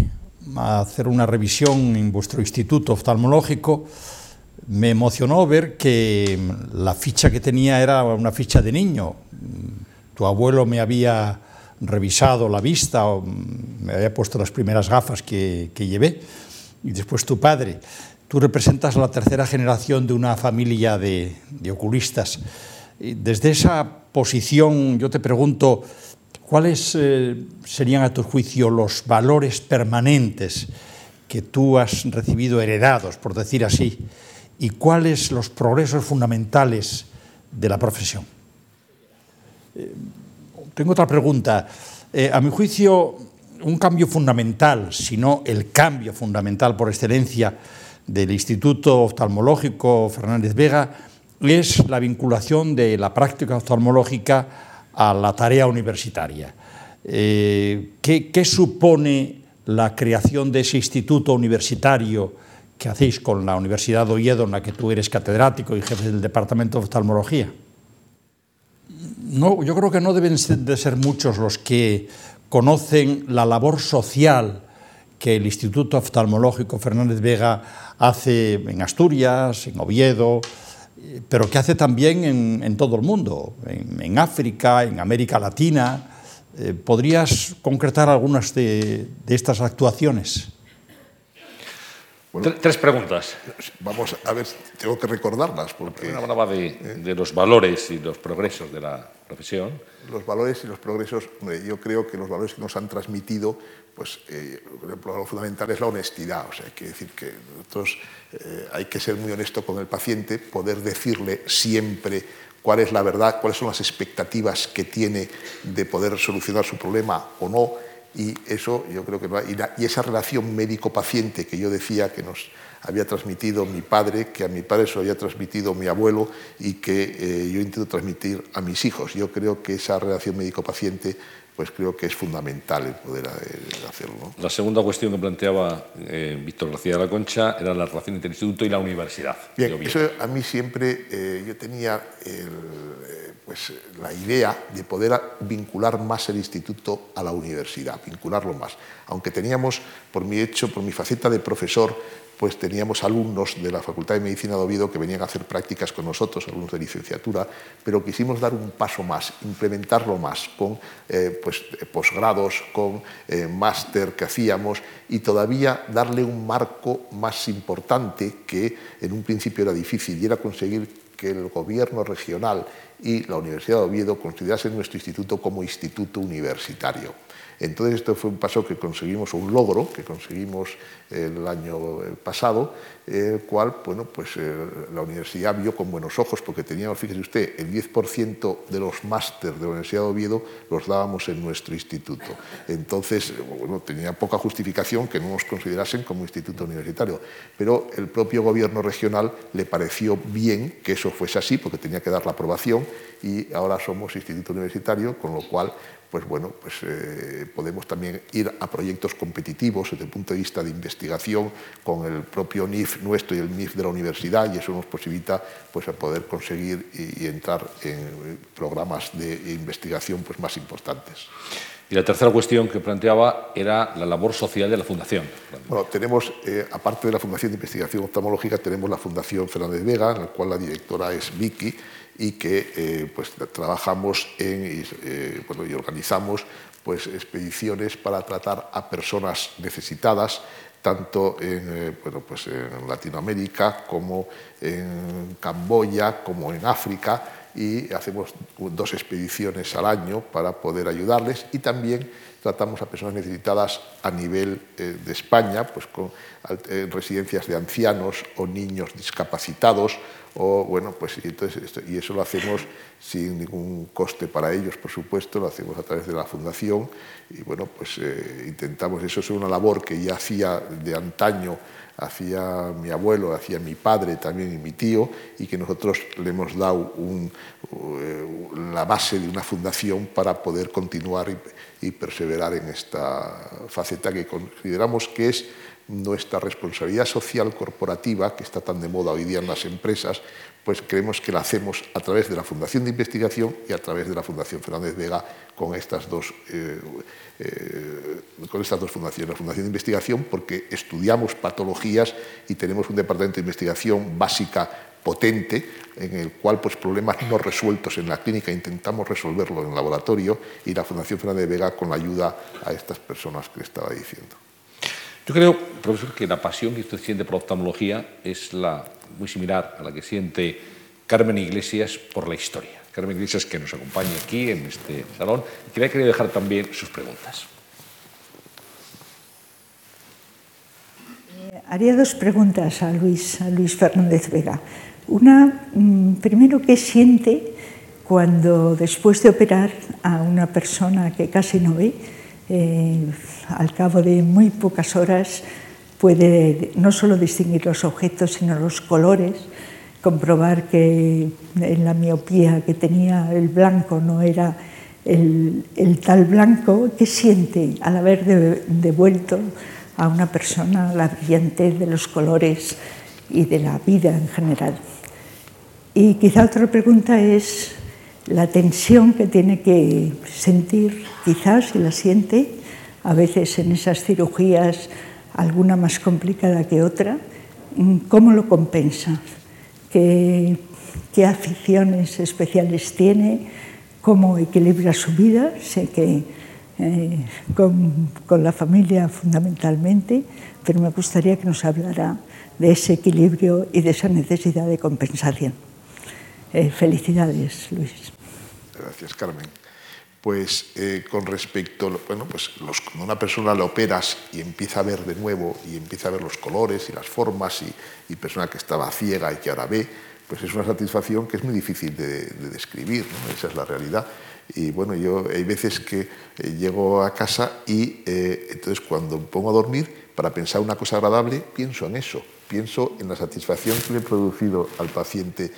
a hacer una revisión en vuestro instituto oftalmológico, me emocionó ver que la ficha que tenía era una ficha de niño. Tu abuelo me había revisado la vista, me había puesto las primeras gafas que, que llevé, y después tu padre. Tú representas la tercera generación de una familia de, de oculistas. Desde esa posición yo te pregunto, ¿cuáles eh, serían a tu juicio los valores permanentes que tú has recibido heredados, por decir así, y cuáles los progresos fundamentales de la profesión? Eh, tengo otra pregunta. Eh, a mi juicio, un cambio fundamental, si no el cambio fundamental por excelencia del Instituto Oftalmológico Fernández Vega, es la vinculación de la práctica oftalmológica a la tarea universitaria. Eh, ¿qué, ¿Qué supone la creación de ese instituto universitario que hacéis con la Universidad de Oviedo, en la que tú eres catedrático y jefe del Departamento de Oftalmología? No, yo creo que no deben de ser muchos los que conocen la labor social que el Instituto Oftalmológico Fernández Vega hace en Asturias, en Oviedo, pero que hace también en, todo el mundo, en, África, en América Latina. Eh, ¿Podrías concretar algunas de estas actuaciones? Tres preguntas. Vamos a ver, tengo que recordarlas. Porque, Una hablaba de, de, los valores y los progresos de la profesión. Los valores y los progresos, yo creo que los valores que nos han transmitido, pues eh, lo fundamental es la honestidad. O sea, que decir que nosotros eh, hay que ser muy honesto con el paciente, poder decirle siempre cuál es la verdad, cuáles son las expectativas que tiene de poder solucionar su problema o no y eso yo creo que y, esa relación médico-paciente que yo decía que nos había transmitido mi padre, que a mi padre se lo había transmitido mi abuelo y que eh, yo intento transmitir a mis hijos. Yo creo que esa relación médico-paciente pues creo que es fundamental el poder eh, hacerlo. La segunda cuestión que planteaba eh, Víctor García de la Concha era la relación entre el instituto y la universidad. Bien, eso a mí siempre, yo tenía el, pues, la idea de poder vincular más el instituto a la universidad, vincularlo más. Aunque teníamos, por mi hecho, por mi faceta de profesor, pues teníamos alumnos de la Facultad de Medicina de Oviedo que venían a hacer prácticas con nosotros, alumnos de licenciatura, pero quisimos dar un paso más, implementarlo más con eh, pues, posgrados, con eh, máster que hacíamos y todavía darle un marco más importante que en un principio era difícil y era conseguir que el gobierno regional y la Universidad de Oviedo considerase nuestro instituto como instituto universitario. Entonces esto fue un paso que conseguimos, un logro que conseguimos el año pasado, el cual bueno, pues, eh, la universidad vio con buenos ojos porque teníamos, fíjese usted, el 10% de los máster de la Universidad de Oviedo los dábamos en nuestro instituto. Entonces, bueno, tenía poca justificación que no nos considerasen como instituto universitario, pero el propio gobierno regional le pareció bien que eso fuese así porque tenía que dar la aprobación y ahora somos instituto universitario, con lo cual pues bueno, pues eh, podemos también ir a proyectos competitivos desde el punto de vista de investigación con el propio NIF nuestro y el NIF de la universidad y eso nos posibilita pues poder conseguir y, entrar en programas de investigación pues más importantes. Y la tercera cuestión que planteaba era la labor social de la Fundación. Bueno, tenemos, eh, aparte de la Fundación de Investigación Oftalmológica, tenemos la Fundación Fernández Vega, en la cual la directora es Vicky, y que eh, pues, trabajamos eh, y organizamos pues, expediciones para tratar a personas necesitadas, tanto en, eh, bueno, pues en Latinoamérica como en Camboya, como en África, y hacemos dos expediciones al año para poder ayudarles y también tratamos a personas necesitadas a nivel de España, pues con residencias de ancianos o niños discapacitados o bueno, pues y, entonces y eso lo hacemos sin ningún coste para ellos, por supuesto, lo hacemos a través de la fundación y bueno, pues eh, intentamos, eso es una labor que ya hacía de antaño, hacía mi abuelo, hacía mi padre también y mi tío y que nosotros le hemos dado eh, la base de una fundación para poder continuar y perseverar en esta faceta que consideramos que es nuestra responsabilidad social corporativa, que está tan de moda hoy día en las empresas, pues creemos que la hacemos a través de la Fundación de Investigación y a través de la Fundación Fernández Vega con estas dos, eh, eh, con estas dos fundaciones. La Fundación de Investigación porque estudiamos patologías y tenemos un departamento de investigación básica potente en el cual pues, problemas no resueltos en la clínica intentamos resolverlo en el laboratorio y la Fundación Fernández Vega con la ayuda a estas personas que estaba diciendo. Yo creo, profesor, que la pasión que usted siente por la oftalmología es la, muy similar a la que siente Carmen Iglesias por la historia. Carmen Iglesias, que nos acompaña aquí en este salón, y que me ha querido dejar también sus preguntas. Eh, haría dos preguntas a Luis, a Luis Fernández Vega. Una, mm, primero, ¿qué siente cuando después de operar a una persona que casi no ve, eh, al cabo de muy pocas horas puede no solo distinguir los objetos, sino los colores, comprobar que en la miopía que tenía el blanco no era el, tal blanco, que siente al haber devuelto a una persona la brillantez de los colores y de la vida en general. Y quizá otra pregunta es la tensión que tiene que sentir, quizás si la siente, a veces en esas cirugías, alguna más complicada que otra, ¿cómo lo compensa? ¿Qué, aficiones especiales tiene? ¿Cómo equilibra su vida? Sé que eh, con, con, la familia fundamentalmente, pero me gustaría que nos hablara de ese equilibrio y de esa necesidad de compensación. Eh, felicidades, Luis. Gracias, Carmen. Pues eh, con respecto, bueno, pues cuando una persona la operas y empieza a ver de nuevo y empieza a ver los colores y las formas y, persona que estaba ciega y que ahora ve, pues es una satisfacción que es muy difícil de, describir, esa es la realidad. Y bueno, yo hay veces que eh, llego a casa y eh, entonces cuando pongo a dormir, para pensar una cosa agradable, pienso en eso, pienso en la satisfacción que le he producido al paciente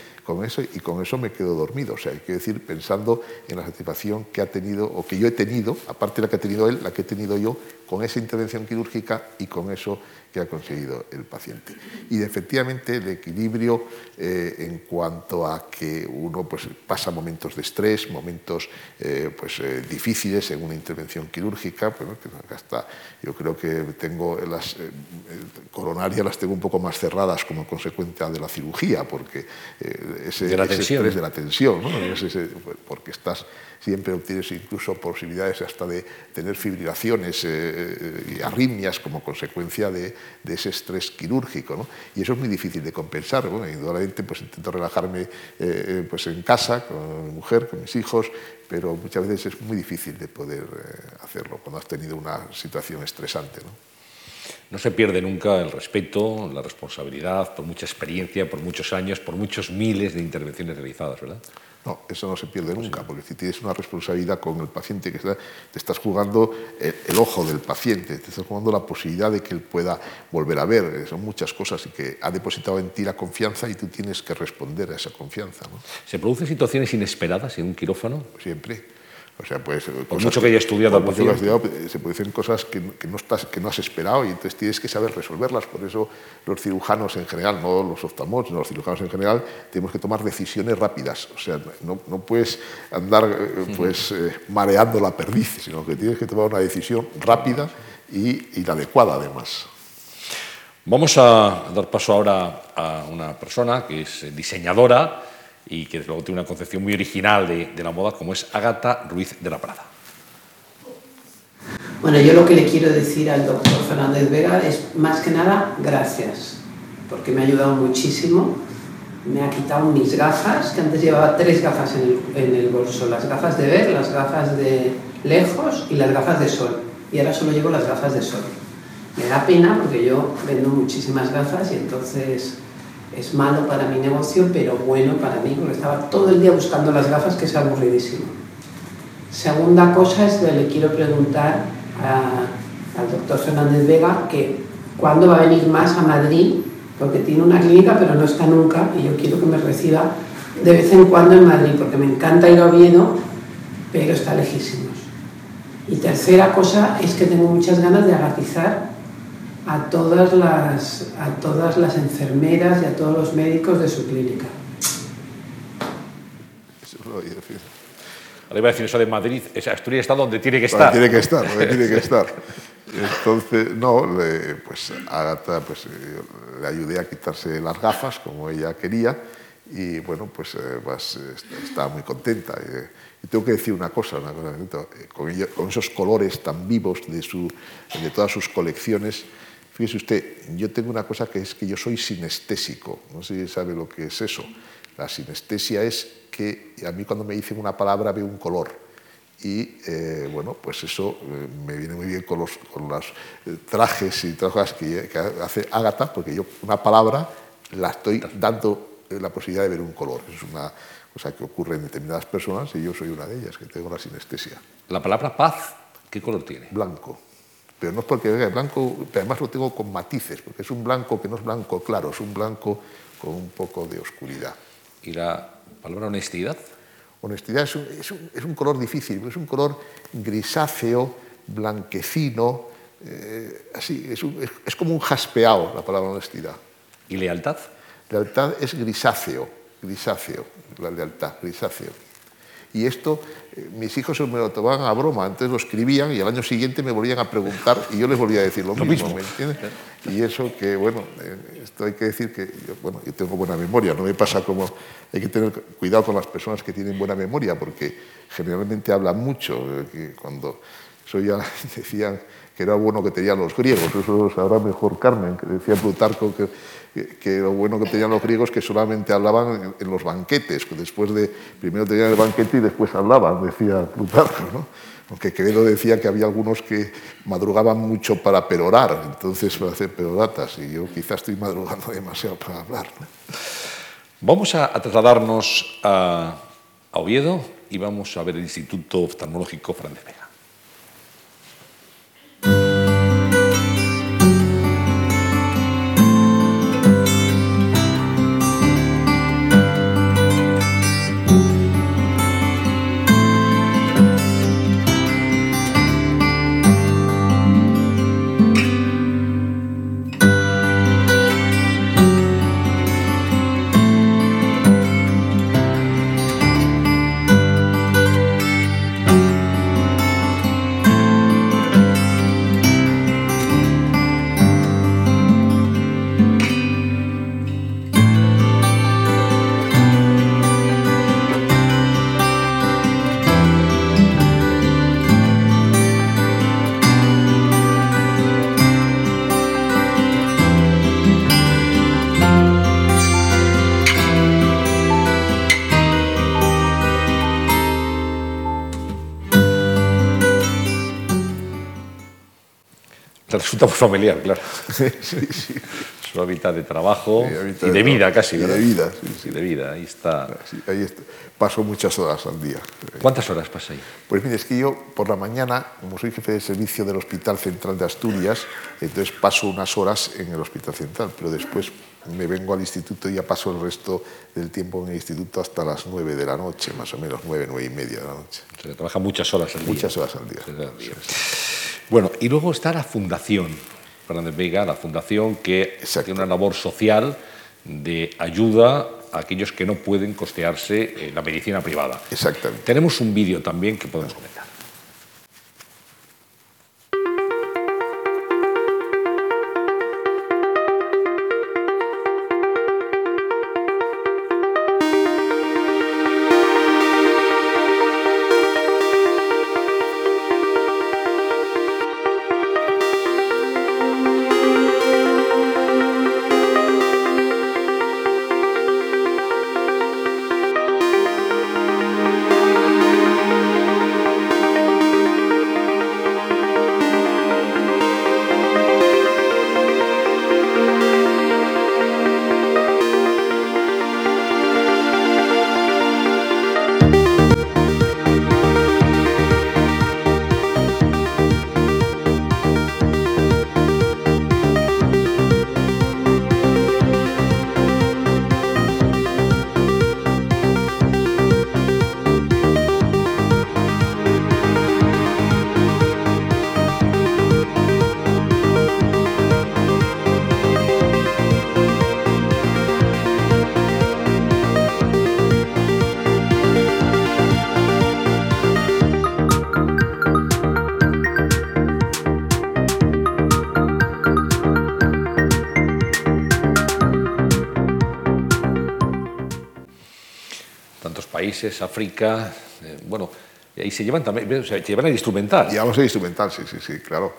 y con eso me quedo dormido. O sea, hay que decir, pensando en la satisfacción que ha tenido o que yo he tenido, aparte de la que ha tenido él, la que he tenido yo con esa intervención quirúrgica y con eso que ha conseguido el paciente. Y efectivamente el equilibrio eh, en cuanto a que uno pues, pasa momentos de estrés, momentos eh, pues, eh, difíciles en una intervención quirúrgica, pues, que hasta yo creo que tengo las coronarias las tengo un poco más cerradas como consecuencia de la cirugía, porque eh, ese, de la estrés de la tensión, ¿no? porque estás siempre obtienes incluso posibilidades hasta de tener fibrilaciones eh, y arritmias como consecuencia de, ese estrés quirúrgico. ¿no? Y eso es muy difícil de compensar. Bueno, indudablemente pues, intento relajarme pues, en casa con mi mujer, con mis hijos, pero muchas veces es muy difícil de poder hacerlo cuando has tenido una situación estresante. ¿no? No se pierde nunca el respeto, la responsabilidad, por mucha experiencia, por muchos años, por muchos miles de intervenciones realizadas, ¿verdad? No, eso no se pierde nunca, porque si tienes una responsabilidad con el paciente, que te estás jugando el, ojo del paciente, te estás jugando la posibilidad de que él pueda volver a ver. Son muchas cosas y que ha depositado en ti la confianza y tú tienes que responder a esa confianza. ¿Se producen situaciones inesperadas en un quirófano? Siempre o sea, pues, por mucho que haya estudiado, por mucho estudiado se pueden hacer cosas que, no estás, que no has esperado y entonces tienes que saber resolverlas. Por eso los cirujanos en general, no los oftalmólogos, sino los cirujanos en general, tenemos que tomar decisiones rápidas. O sea, no, no puedes andar eh, pues, eh, mareando la perdiz, sino que tienes que tomar una decisión rápida y, y la adecuada además. Vamos a dar paso ahora a una persona que es diseñadora y que luego tiene una concepción muy original de, de la moda, como es Ágata Ruiz de la Prada. Bueno, yo lo que le quiero decir al doctor Fernández Vega es más que nada gracias, porque me ha ayudado muchísimo. Me ha quitado mis gafas, que antes llevaba tres gafas en el, en el bolso, las gafas de ver, las gafas de lejos y las gafas de sol. Y ahora solo llevo las gafas de sol. Me da pena porque yo vendo muchísimas gafas y entonces es malo para mi negocio, pero bueno para mí, porque estaba todo el día buscando las gafas, que es aburridísimo. Segunda cosa es que le quiero preguntar al doctor Fernández Vega que cuándo va a venir más a Madrid, porque tiene una clínica pero no está nunca, y yo quiero que me reciba de vez en cuando en Madrid, porque me encanta ir a Oviedo, pero está lejísimos. Y tercera cosa es que tengo muchas ganas de agatizar a todas las, a todas las enfermeras y a todos los médicos de su clínica. Ahora iba a decir eso de Madrid, esa Asturias está donde tiene que estar. tiene que estar, donde tiene que estar. Entonces, no, pues a pues, le ayudé a quitarse las gafas como ella quería y bueno, pues, eh, pues estaba muy contenta. Y tengo que decir una cosa, una cosa con, con, esos colores tan vivos de, su, de todas sus colecciones, Fíjese usted, yo tengo una cosa que es que yo soy sinestésico, no sé si sabe lo que es eso. La sinestesia es que a mí cuando me dicen una palabra veo un color y eh, bueno, pues eso eh, me viene muy bien con los, con los eh, trajes y trajes que, que, hace Ágata, porque yo una palabra la estoy dando la posibilidad de ver un color. Es una cosa que ocurre en determinadas personas y yo soy una de ellas, que tengo la sinestesia. La palabra paz, ¿qué color tiene? Blanco pero no es porque venga blanco, pero además lo tengo con matices, porque es un blanco que no es blanco claro, es un blanco con un poco de oscuridad. ¿Y la palabra honestidad? Honestidad es un, es un, es un color difícil, es un color grisáceo, blanquecino, eh, así, es, un, es, como un jaspeado la palabra honestidad. ¿Y lealtad? Lealtad es grisáceo, grisáceo, la lealtad, grisáceo. Y esto, eh, mis hijos me lo tomaban a broma, entonces lo escribían y al año siguiente me volvían a preguntar y yo les volvía a decir lo, mismo, ¿me entiendes? Y eso que, bueno, eh, esto hay que decir que, yo, bueno, yo tengo buena memoria, no me pasa como, hay que tener cuidado con las personas que tienen buena memoria, porque generalmente hablan mucho, eh, que cuando eso ya decían que era bueno que tenían los griegos, eso lo sabrá mejor Carmen, que decía Plutarco que que, lo bueno que tenían los griegos que solamente hablaban en, los banquetes, que después de, primero tenían el banquete y después hablaban, decía Plutarco, ¿no? aunque Quevedo decía que había algunos que madrugaban mucho para perorar, entonces para hacer peroratas, y yo quizás estoy madrugando demasiado para hablar. Vamos a, trasladarnos a, Oviedo y vamos a ver el Instituto Oftalmológico Fernández Muy familiar, claro. sí, sí. Su hábitat de trabajo Sí, hábitat y de de vida casi, Y de vida, sí, sí. Y de vida, ahí está. Ahí est- paso muchas horas al día. ¿Cuántas horas pasa ahí? Pues mire, es que yo por la mañana, como soy jefe de servicio del Hospital Central de Asturias, entonces paso unas horas en el Hospital Central, pero después me vengo al instituto y ya paso el resto del tiempo en el instituto hasta las nueve de la noche, más o menos, nueve, nueve y media de la noche. O sea, trabaja muchas horas al día. Muchas horas al día. Muchas horas al día. Bueno, y luego está la Fundación Fernández Vega, la Fundación que Exacto. tiene una labor social de ayuda a aquellos que no pueden costearse eh, la medicina privada. Exactamente. Tenemos un vídeo también que podemos comentar. Países, África, eh, bueno, y se llevan también, o sea, se llevan el instrumental. Y vamos a instrumental, sí, sí, sí, claro.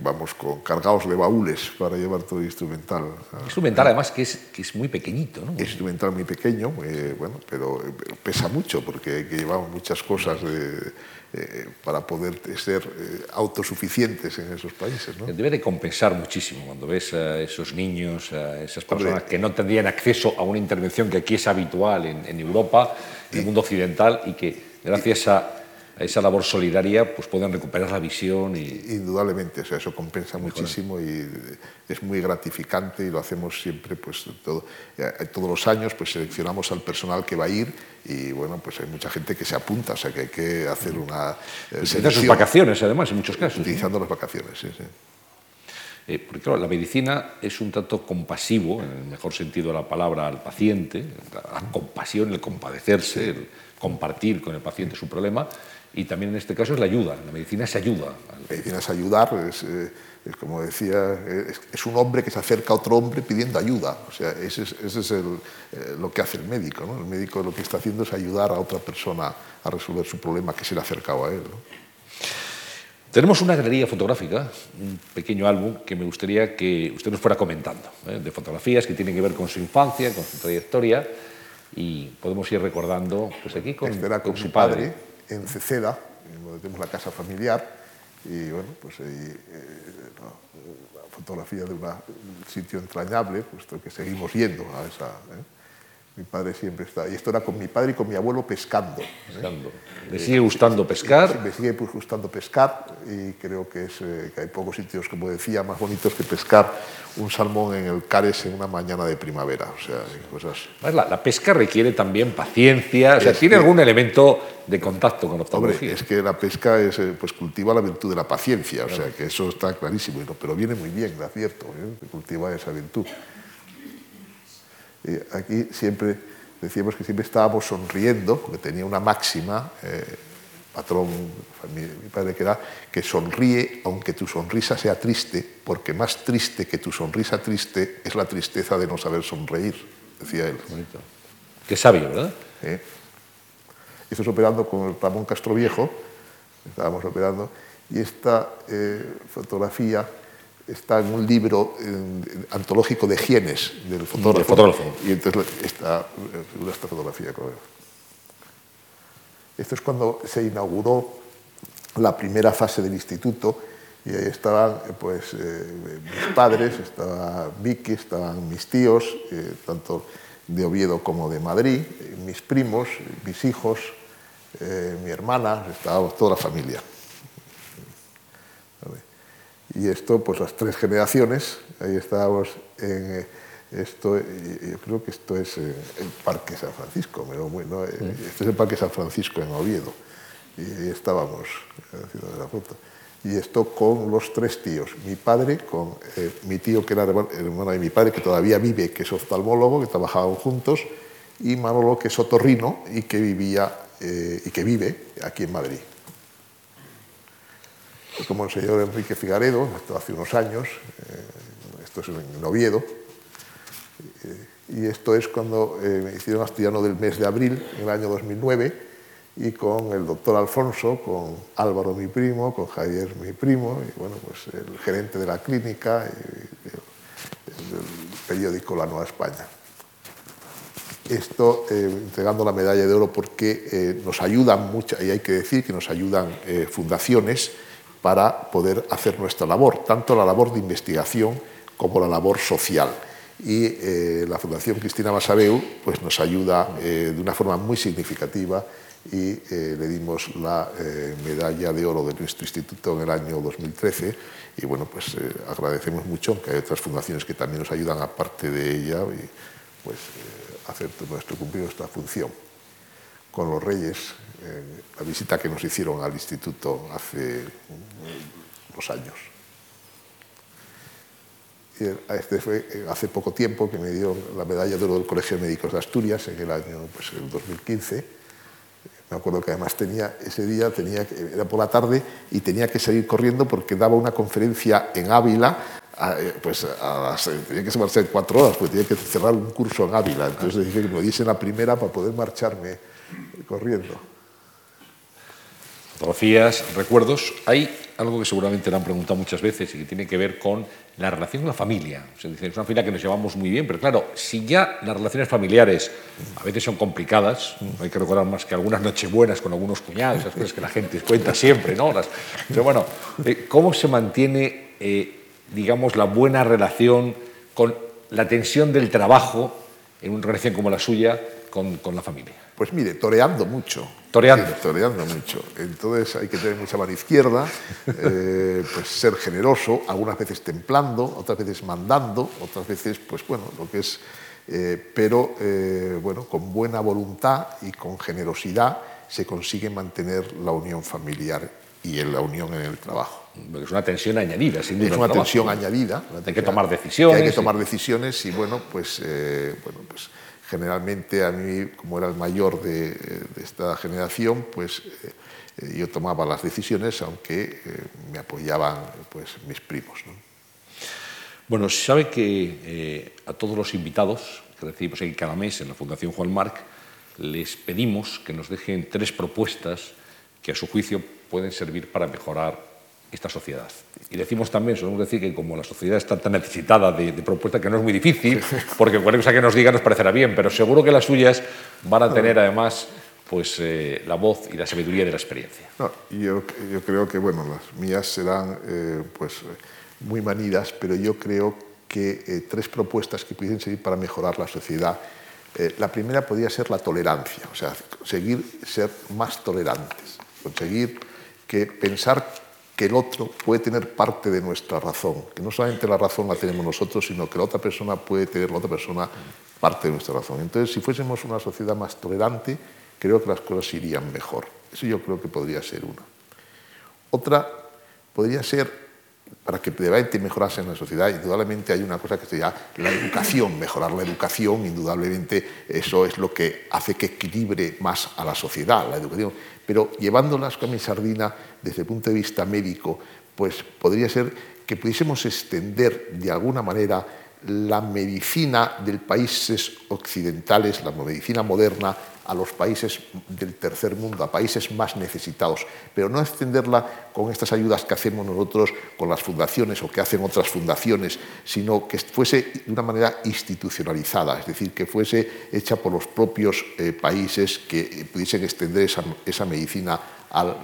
Vamos con cargados de baúles para llevar todo el instrumental. Instrumental además que es, que es muy pequeñito, ¿no? Es instrumental muy pequeño, eh, bueno, pero eh, pesa mucho porque hay que llevar muchas cosas de- eh, para poder ser eh, autosuficientes en esos países. ¿no? Debe de compensar muchísimo cuando ves a esos niños, a esas Hombre. personas que no tendrían acceso a una intervención que aquí es habitual en, en Europa, en el mundo occidental, y que gracias a, a esa labor solidaria pues puedan recuperar la visión y, Indudablemente, o sea, eso compensa muchísimo y es muy gratificante y lo hacemos siempre, pues todo, eh, todos los años pues seleccionamos al personal que va a ir y bueno, pues hay mucha gente que se apunta, o sea que hay que hacer una eh, sus vacaciones, además, en muchos casos. utilizando las vacaciones, sí, sí. Eh, porque claro, la medicina es un trato compasivo, en el mejor sentido de la palabra, al paciente, la compasión, el compadecerse, el compartir con el paciente su problema, y también en este caso es la ayuda, la medicina es ayuda. medicina es ayudar, es, eh, es como decía, es, es un hombre que se acerca a otro hombre pidiendo ayuda. O sea, ese es, ese es el, eh, lo que hace el médico. ¿no? El médico lo que está haciendo es ayudar a otra persona a resolver su problema que se le ha acercado a él. ¿no? Tenemos una galería fotográfica, un pequeño álbum que me gustaría que usted nos fuera comentando, ¿eh? de fotografías que tienen que ver con su infancia, con su trayectoria, y podemos ir recordando, pues aquí con, este era con, con su padre, padre. en Ceceda, donde tenemos la casa familiar, y bueno, pues ahí, eh, la, la fotografía de una- un sitio entrañable, puesto que seguimos yendo a esa... ¿eh? Mi padre siempre está... Y esto era con mi padre y con mi abuelo pescando. ¿eh? Pescando. ¿Le sigue gustando pescar? Me sigue pues, gustando pescar y creo que, es, eh, que hay pocos sitios, como decía, más bonitos que pescar un salmón en el Cares en una mañana de primavera. O sea, cosas... La, la pesca requiere también paciencia, o sea, tiene que- algún elemento de contacto con la Hombre, es que la pesca es, eh, pues, cultiva la virtud de la paciencia, o sea, que eso está clarísimo, pero viene muy bien, da cierto, ¿eh? cultiva esa virtud. Aquí siempre decíamos que siempre estábamos sonriendo, porque tenía una máxima, eh, patrón, mi, mi padre que era, que sonríe aunque tu sonrisa sea triste, porque más triste que tu sonrisa triste es la tristeza de no saber sonreír, decía él. Bonito. Qué sabio, ¿verdad? ¿eh? Estamos operando con el Ramón Castro Viejo, estábamos operando, y esta eh, fotografía está en un libro eh, antológico de hienes del fotógrafo. Del fotógrafo. Y entonces está eh, figura esta fotografía. Esto es cuando se inauguró la primera fase del instituto Y ahí estaban pues, mis padres, estaba Vicky, estaban mis tíos, tanto de Oviedo como de Madrid, mis primos, mis hijos, mi hermana, estábamos toda la familia. Y esto, pues las tres generaciones, ahí estábamos en esto, yo creo que esto es el Parque San Francisco, pero bueno, este es el Parque San Francisco en Oviedo. Y ahí estábamos haciendo la foto. Y esto con los tres tíos, mi padre, con eh, mi tío que era hermano de mi padre, que todavía vive, que es oftalmólogo, que trabajaban juntos, y Manolo, que es otorrino y que vivía eh, y que vive aquí en Madrid. Como el señor Enrique Figaredo, hace unos años, eh, esto es en Oviedo, y esto es cuando me hicieron asturiano del mes de abril, en el año 2009, y con el doctor Alfonso, con Álvaro mi primo, con Javier mi primo, y bueno, pues el gerente de la clínica y el, periódico La Nueva España. Esto eh, entregando la medalla de oro porque eh, nos ayudan mucho, y hay que decir que nos ayudan eh, fundaciones para poder hacer nuestra labor, tanto la labor de investigación como la labor social. Y la Fundación Cristina Masabeu pues, nos ayuda de una forma muy significativa y eh, le dimos la eh, medalla de oro de nuestro instituto en el año 2013 y bueno, pues eh, agradecemos mucho que hay otras fundaciones que también nos ayudan aparte de ella y pues hacer nuestro cumplir nuestra función. Con los Reyes, la visita que nos hicieron al instituto hace unos años. Este fue hace poco tiempo que me dio la medalla de oro del Colegio de Médicos de Asturias en el año pues, el 2015 me acuerdo que además tenía ese día, tenía, era por la tarde y tenía que salir corriendo porque daba una conferencia en Ávila eh, pues a tenía que marchar cuatro horas, porque tenía que cerrar un curso en Ávila. Entonces dije que me diese la primera para poder marcharme corriendo. Fotografías, recuerdos. Hay algo que seguramente le han preguntado muchas veces y que tiene que ver con la relación con la familia. es una familia que nos llevamos muy bien, pero claro, si ya las relaciones familiares a veces son complicadas, hay que recordar más que algunas nochebuenas con algunos cuñados, esas cosas que la gente cuenta siempre, ¿no? pero bueno, eh, ¿cómo se mantiene, eh, digamos, la buena relación con la tensión del trabajo en una relación como la suya con, con la familia? Pues mire, toreando mucho. Toreando. toreando mucho. Entonces hay que tener mucha mano izquierda, eh, pues ser generoso, algunas veces templando, otras veces mandando, otras veces, pues bueno, lo que es, eh, pero eh, bueno, con buena voluntad y con generosidad se consigue mantener la unión familiar y la unión en el trabajo. Es una tensión añadida, sin duda. Es una tensión añadida. hay que tomar decisiones. hay que tomar decisiones y bueno, pues, bueno, pues generalmente a mí, como era el mayor de, esta generación, pues eh, yo tomaba las decisiones, aunque eh, me apoyaban pues, mis primos. Bueno, se sabe que eh, a todos los invitados que recibimos aquí cada mes en la Fundación Juan Marc, les pedimos que nos dejen tres propuestas que a su juicio pueden servir para mejorar esta sociedad. Y decimos también, solemos decir que como la sociedad está tan necesitada de, de propuestas que no es muy difícil, porque cualquier cosa que nos diga nos parecerá bien, pero seguro que las suyas van a tener además pues, eh, la voz y la sabiduría de la experiencia. No, yo, yo, creo que bueno, las mías serán eh, pues, muy manidas, pero yo creo que eh, tres propuestas que pudiesen servir para mejorar la sociedad. la primera podría ser la tolerancia, o sea, conseguir ser más tolerantes, conseguir que pensar que el otro puede tener parte de nuestra razón, que no solamente la razón la tenemos nosotros, sino que la otra persona puede tener la otra persona parte de nuestra razón. Entonces, si fuésemos una sociedad más tolerante, creo que las cosas irían mejor. Eso yo creo que podría ser una. Otra podría ser, para que realmente mejorase en la sociedad, indudablemente hay una cosa que se llama la educación, mejorar la educación, indudablemente eso es lo que hace que equilibre más a la sociedad, la educación pero llevándolas con mi sardina desde el punto de vista médico, pues podría ser que pudiésemos extender de alguna manera la medicina de países occidentales, la medicina moderna, a los países del tercer mundo, a países más necesitados, pero no extenderla con estas ayudas que hacemos nosotros con las fundaciones o que hacen otras fundaciones, sino que fuese de una manera institucionalizada, es decir, que fuese hecha por los propios eh, países que pudiesen extender esa, esa medicina al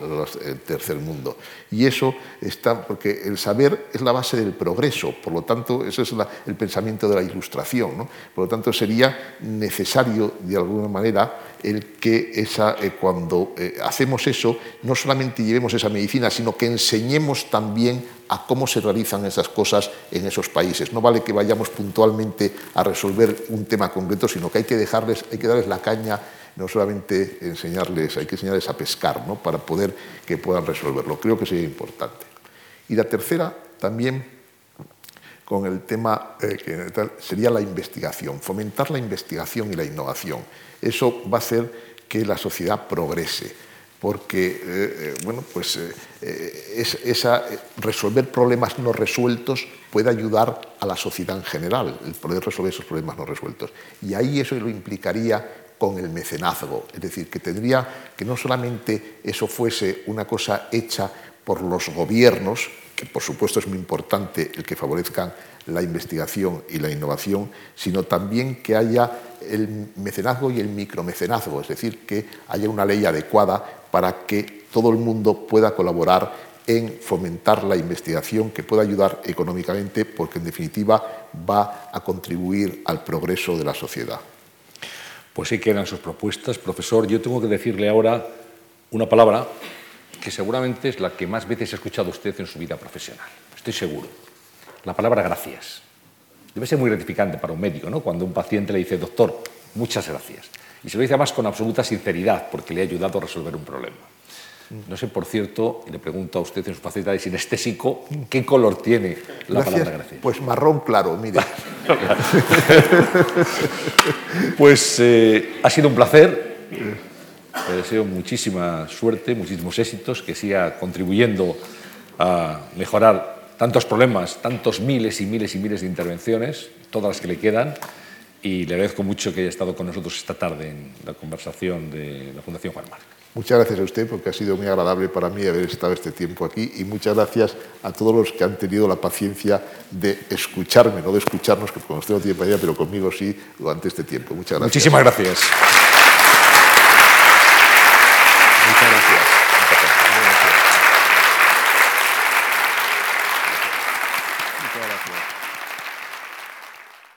tercer mundo. Y eso está, porque el saber es la base del progreso, por lo tanto, ese es el pensamiento de la ilustración. ¿no? Por lo tanto, sería necesario, de alguna manera, el que esa, eh, cuando eh, hacemos eso, no solamente llevemos esa medicina, sino que enseñemos también a cómo se realizan esas cosas en esos países. No vale que vayamos puntualmente a resolver un tema concreto, sino que hay que dejarles, hay que darles la caña, no solamente enseñarles, hay que enseñarles a pescar, ¿no? para poder que puedan resolverlo. Creo que sería importante. Y la tercera, también con el tema eh, que sería la investigación, fomentar la investigación y la innovación. Eso va a hacer que la sociedad progrese, porque eh, eh, bueno, pues, esa, resolver problemas no resueltos puede ayudar a la sociedad en general, el poder resolver esos problemas no resueltos. Y ahí eso lo implicaría con el mecenazgo, es decir, que tendría que no solamente eso fuese una cosa hecha por los gobiernos, que por supuesto es muy importante el que favorezcan la investigación y la innovación, sino también que haya el mecenazgo y el micromecenazgo, es decir, que haya una ley adecuada para que todo el mundo pueda colaborar en fomentar la investigación que pueda ayudar económicamente, porque en definitiva va a contribuir al progreso de la sociedad. Pues sí quedan sus propuestas. Profesor, yo tengo que decirle ahora una palabra que seguramente es la que más veces ha escuchado usted en su vida profesional. Estoy seguro. La palabra gracias. Debe ser muy gratificante para un médico, ¿no? Cuando un paciente le dice, doctor, muchas gracias. Y se lo dice además con absoluta sinceridad, porque le ha ayudado a resolver un problema. No sé, por cierto, y le pregunto a usted en su facilidad de sinestésico, ¿qué color tiene la palabra gracias? Pues marrón claro, mire. pues eh, ha sido un placer. Le deseo muchísima suerte, muchísimos éxitos, que siga contribuyendo a mejorar tantos problemas, tantos miles y miles y miles de intervenciones, todas las que le quedan, y le agradezco mucho que haya estado con nosotros esta tarde en la conversación de la Fundación Juan Marc. Muchas gracias a usted porque ha sido muy agradable para mí haber estado este tiempo aquí y muchas gracias a todos los que han tenido la paciencia de escucharme, no de escucharnos, que con usted no tiene paciencia, pero conmigo sí durante este tiempo. Muchas gracias. Muchísimas gracias.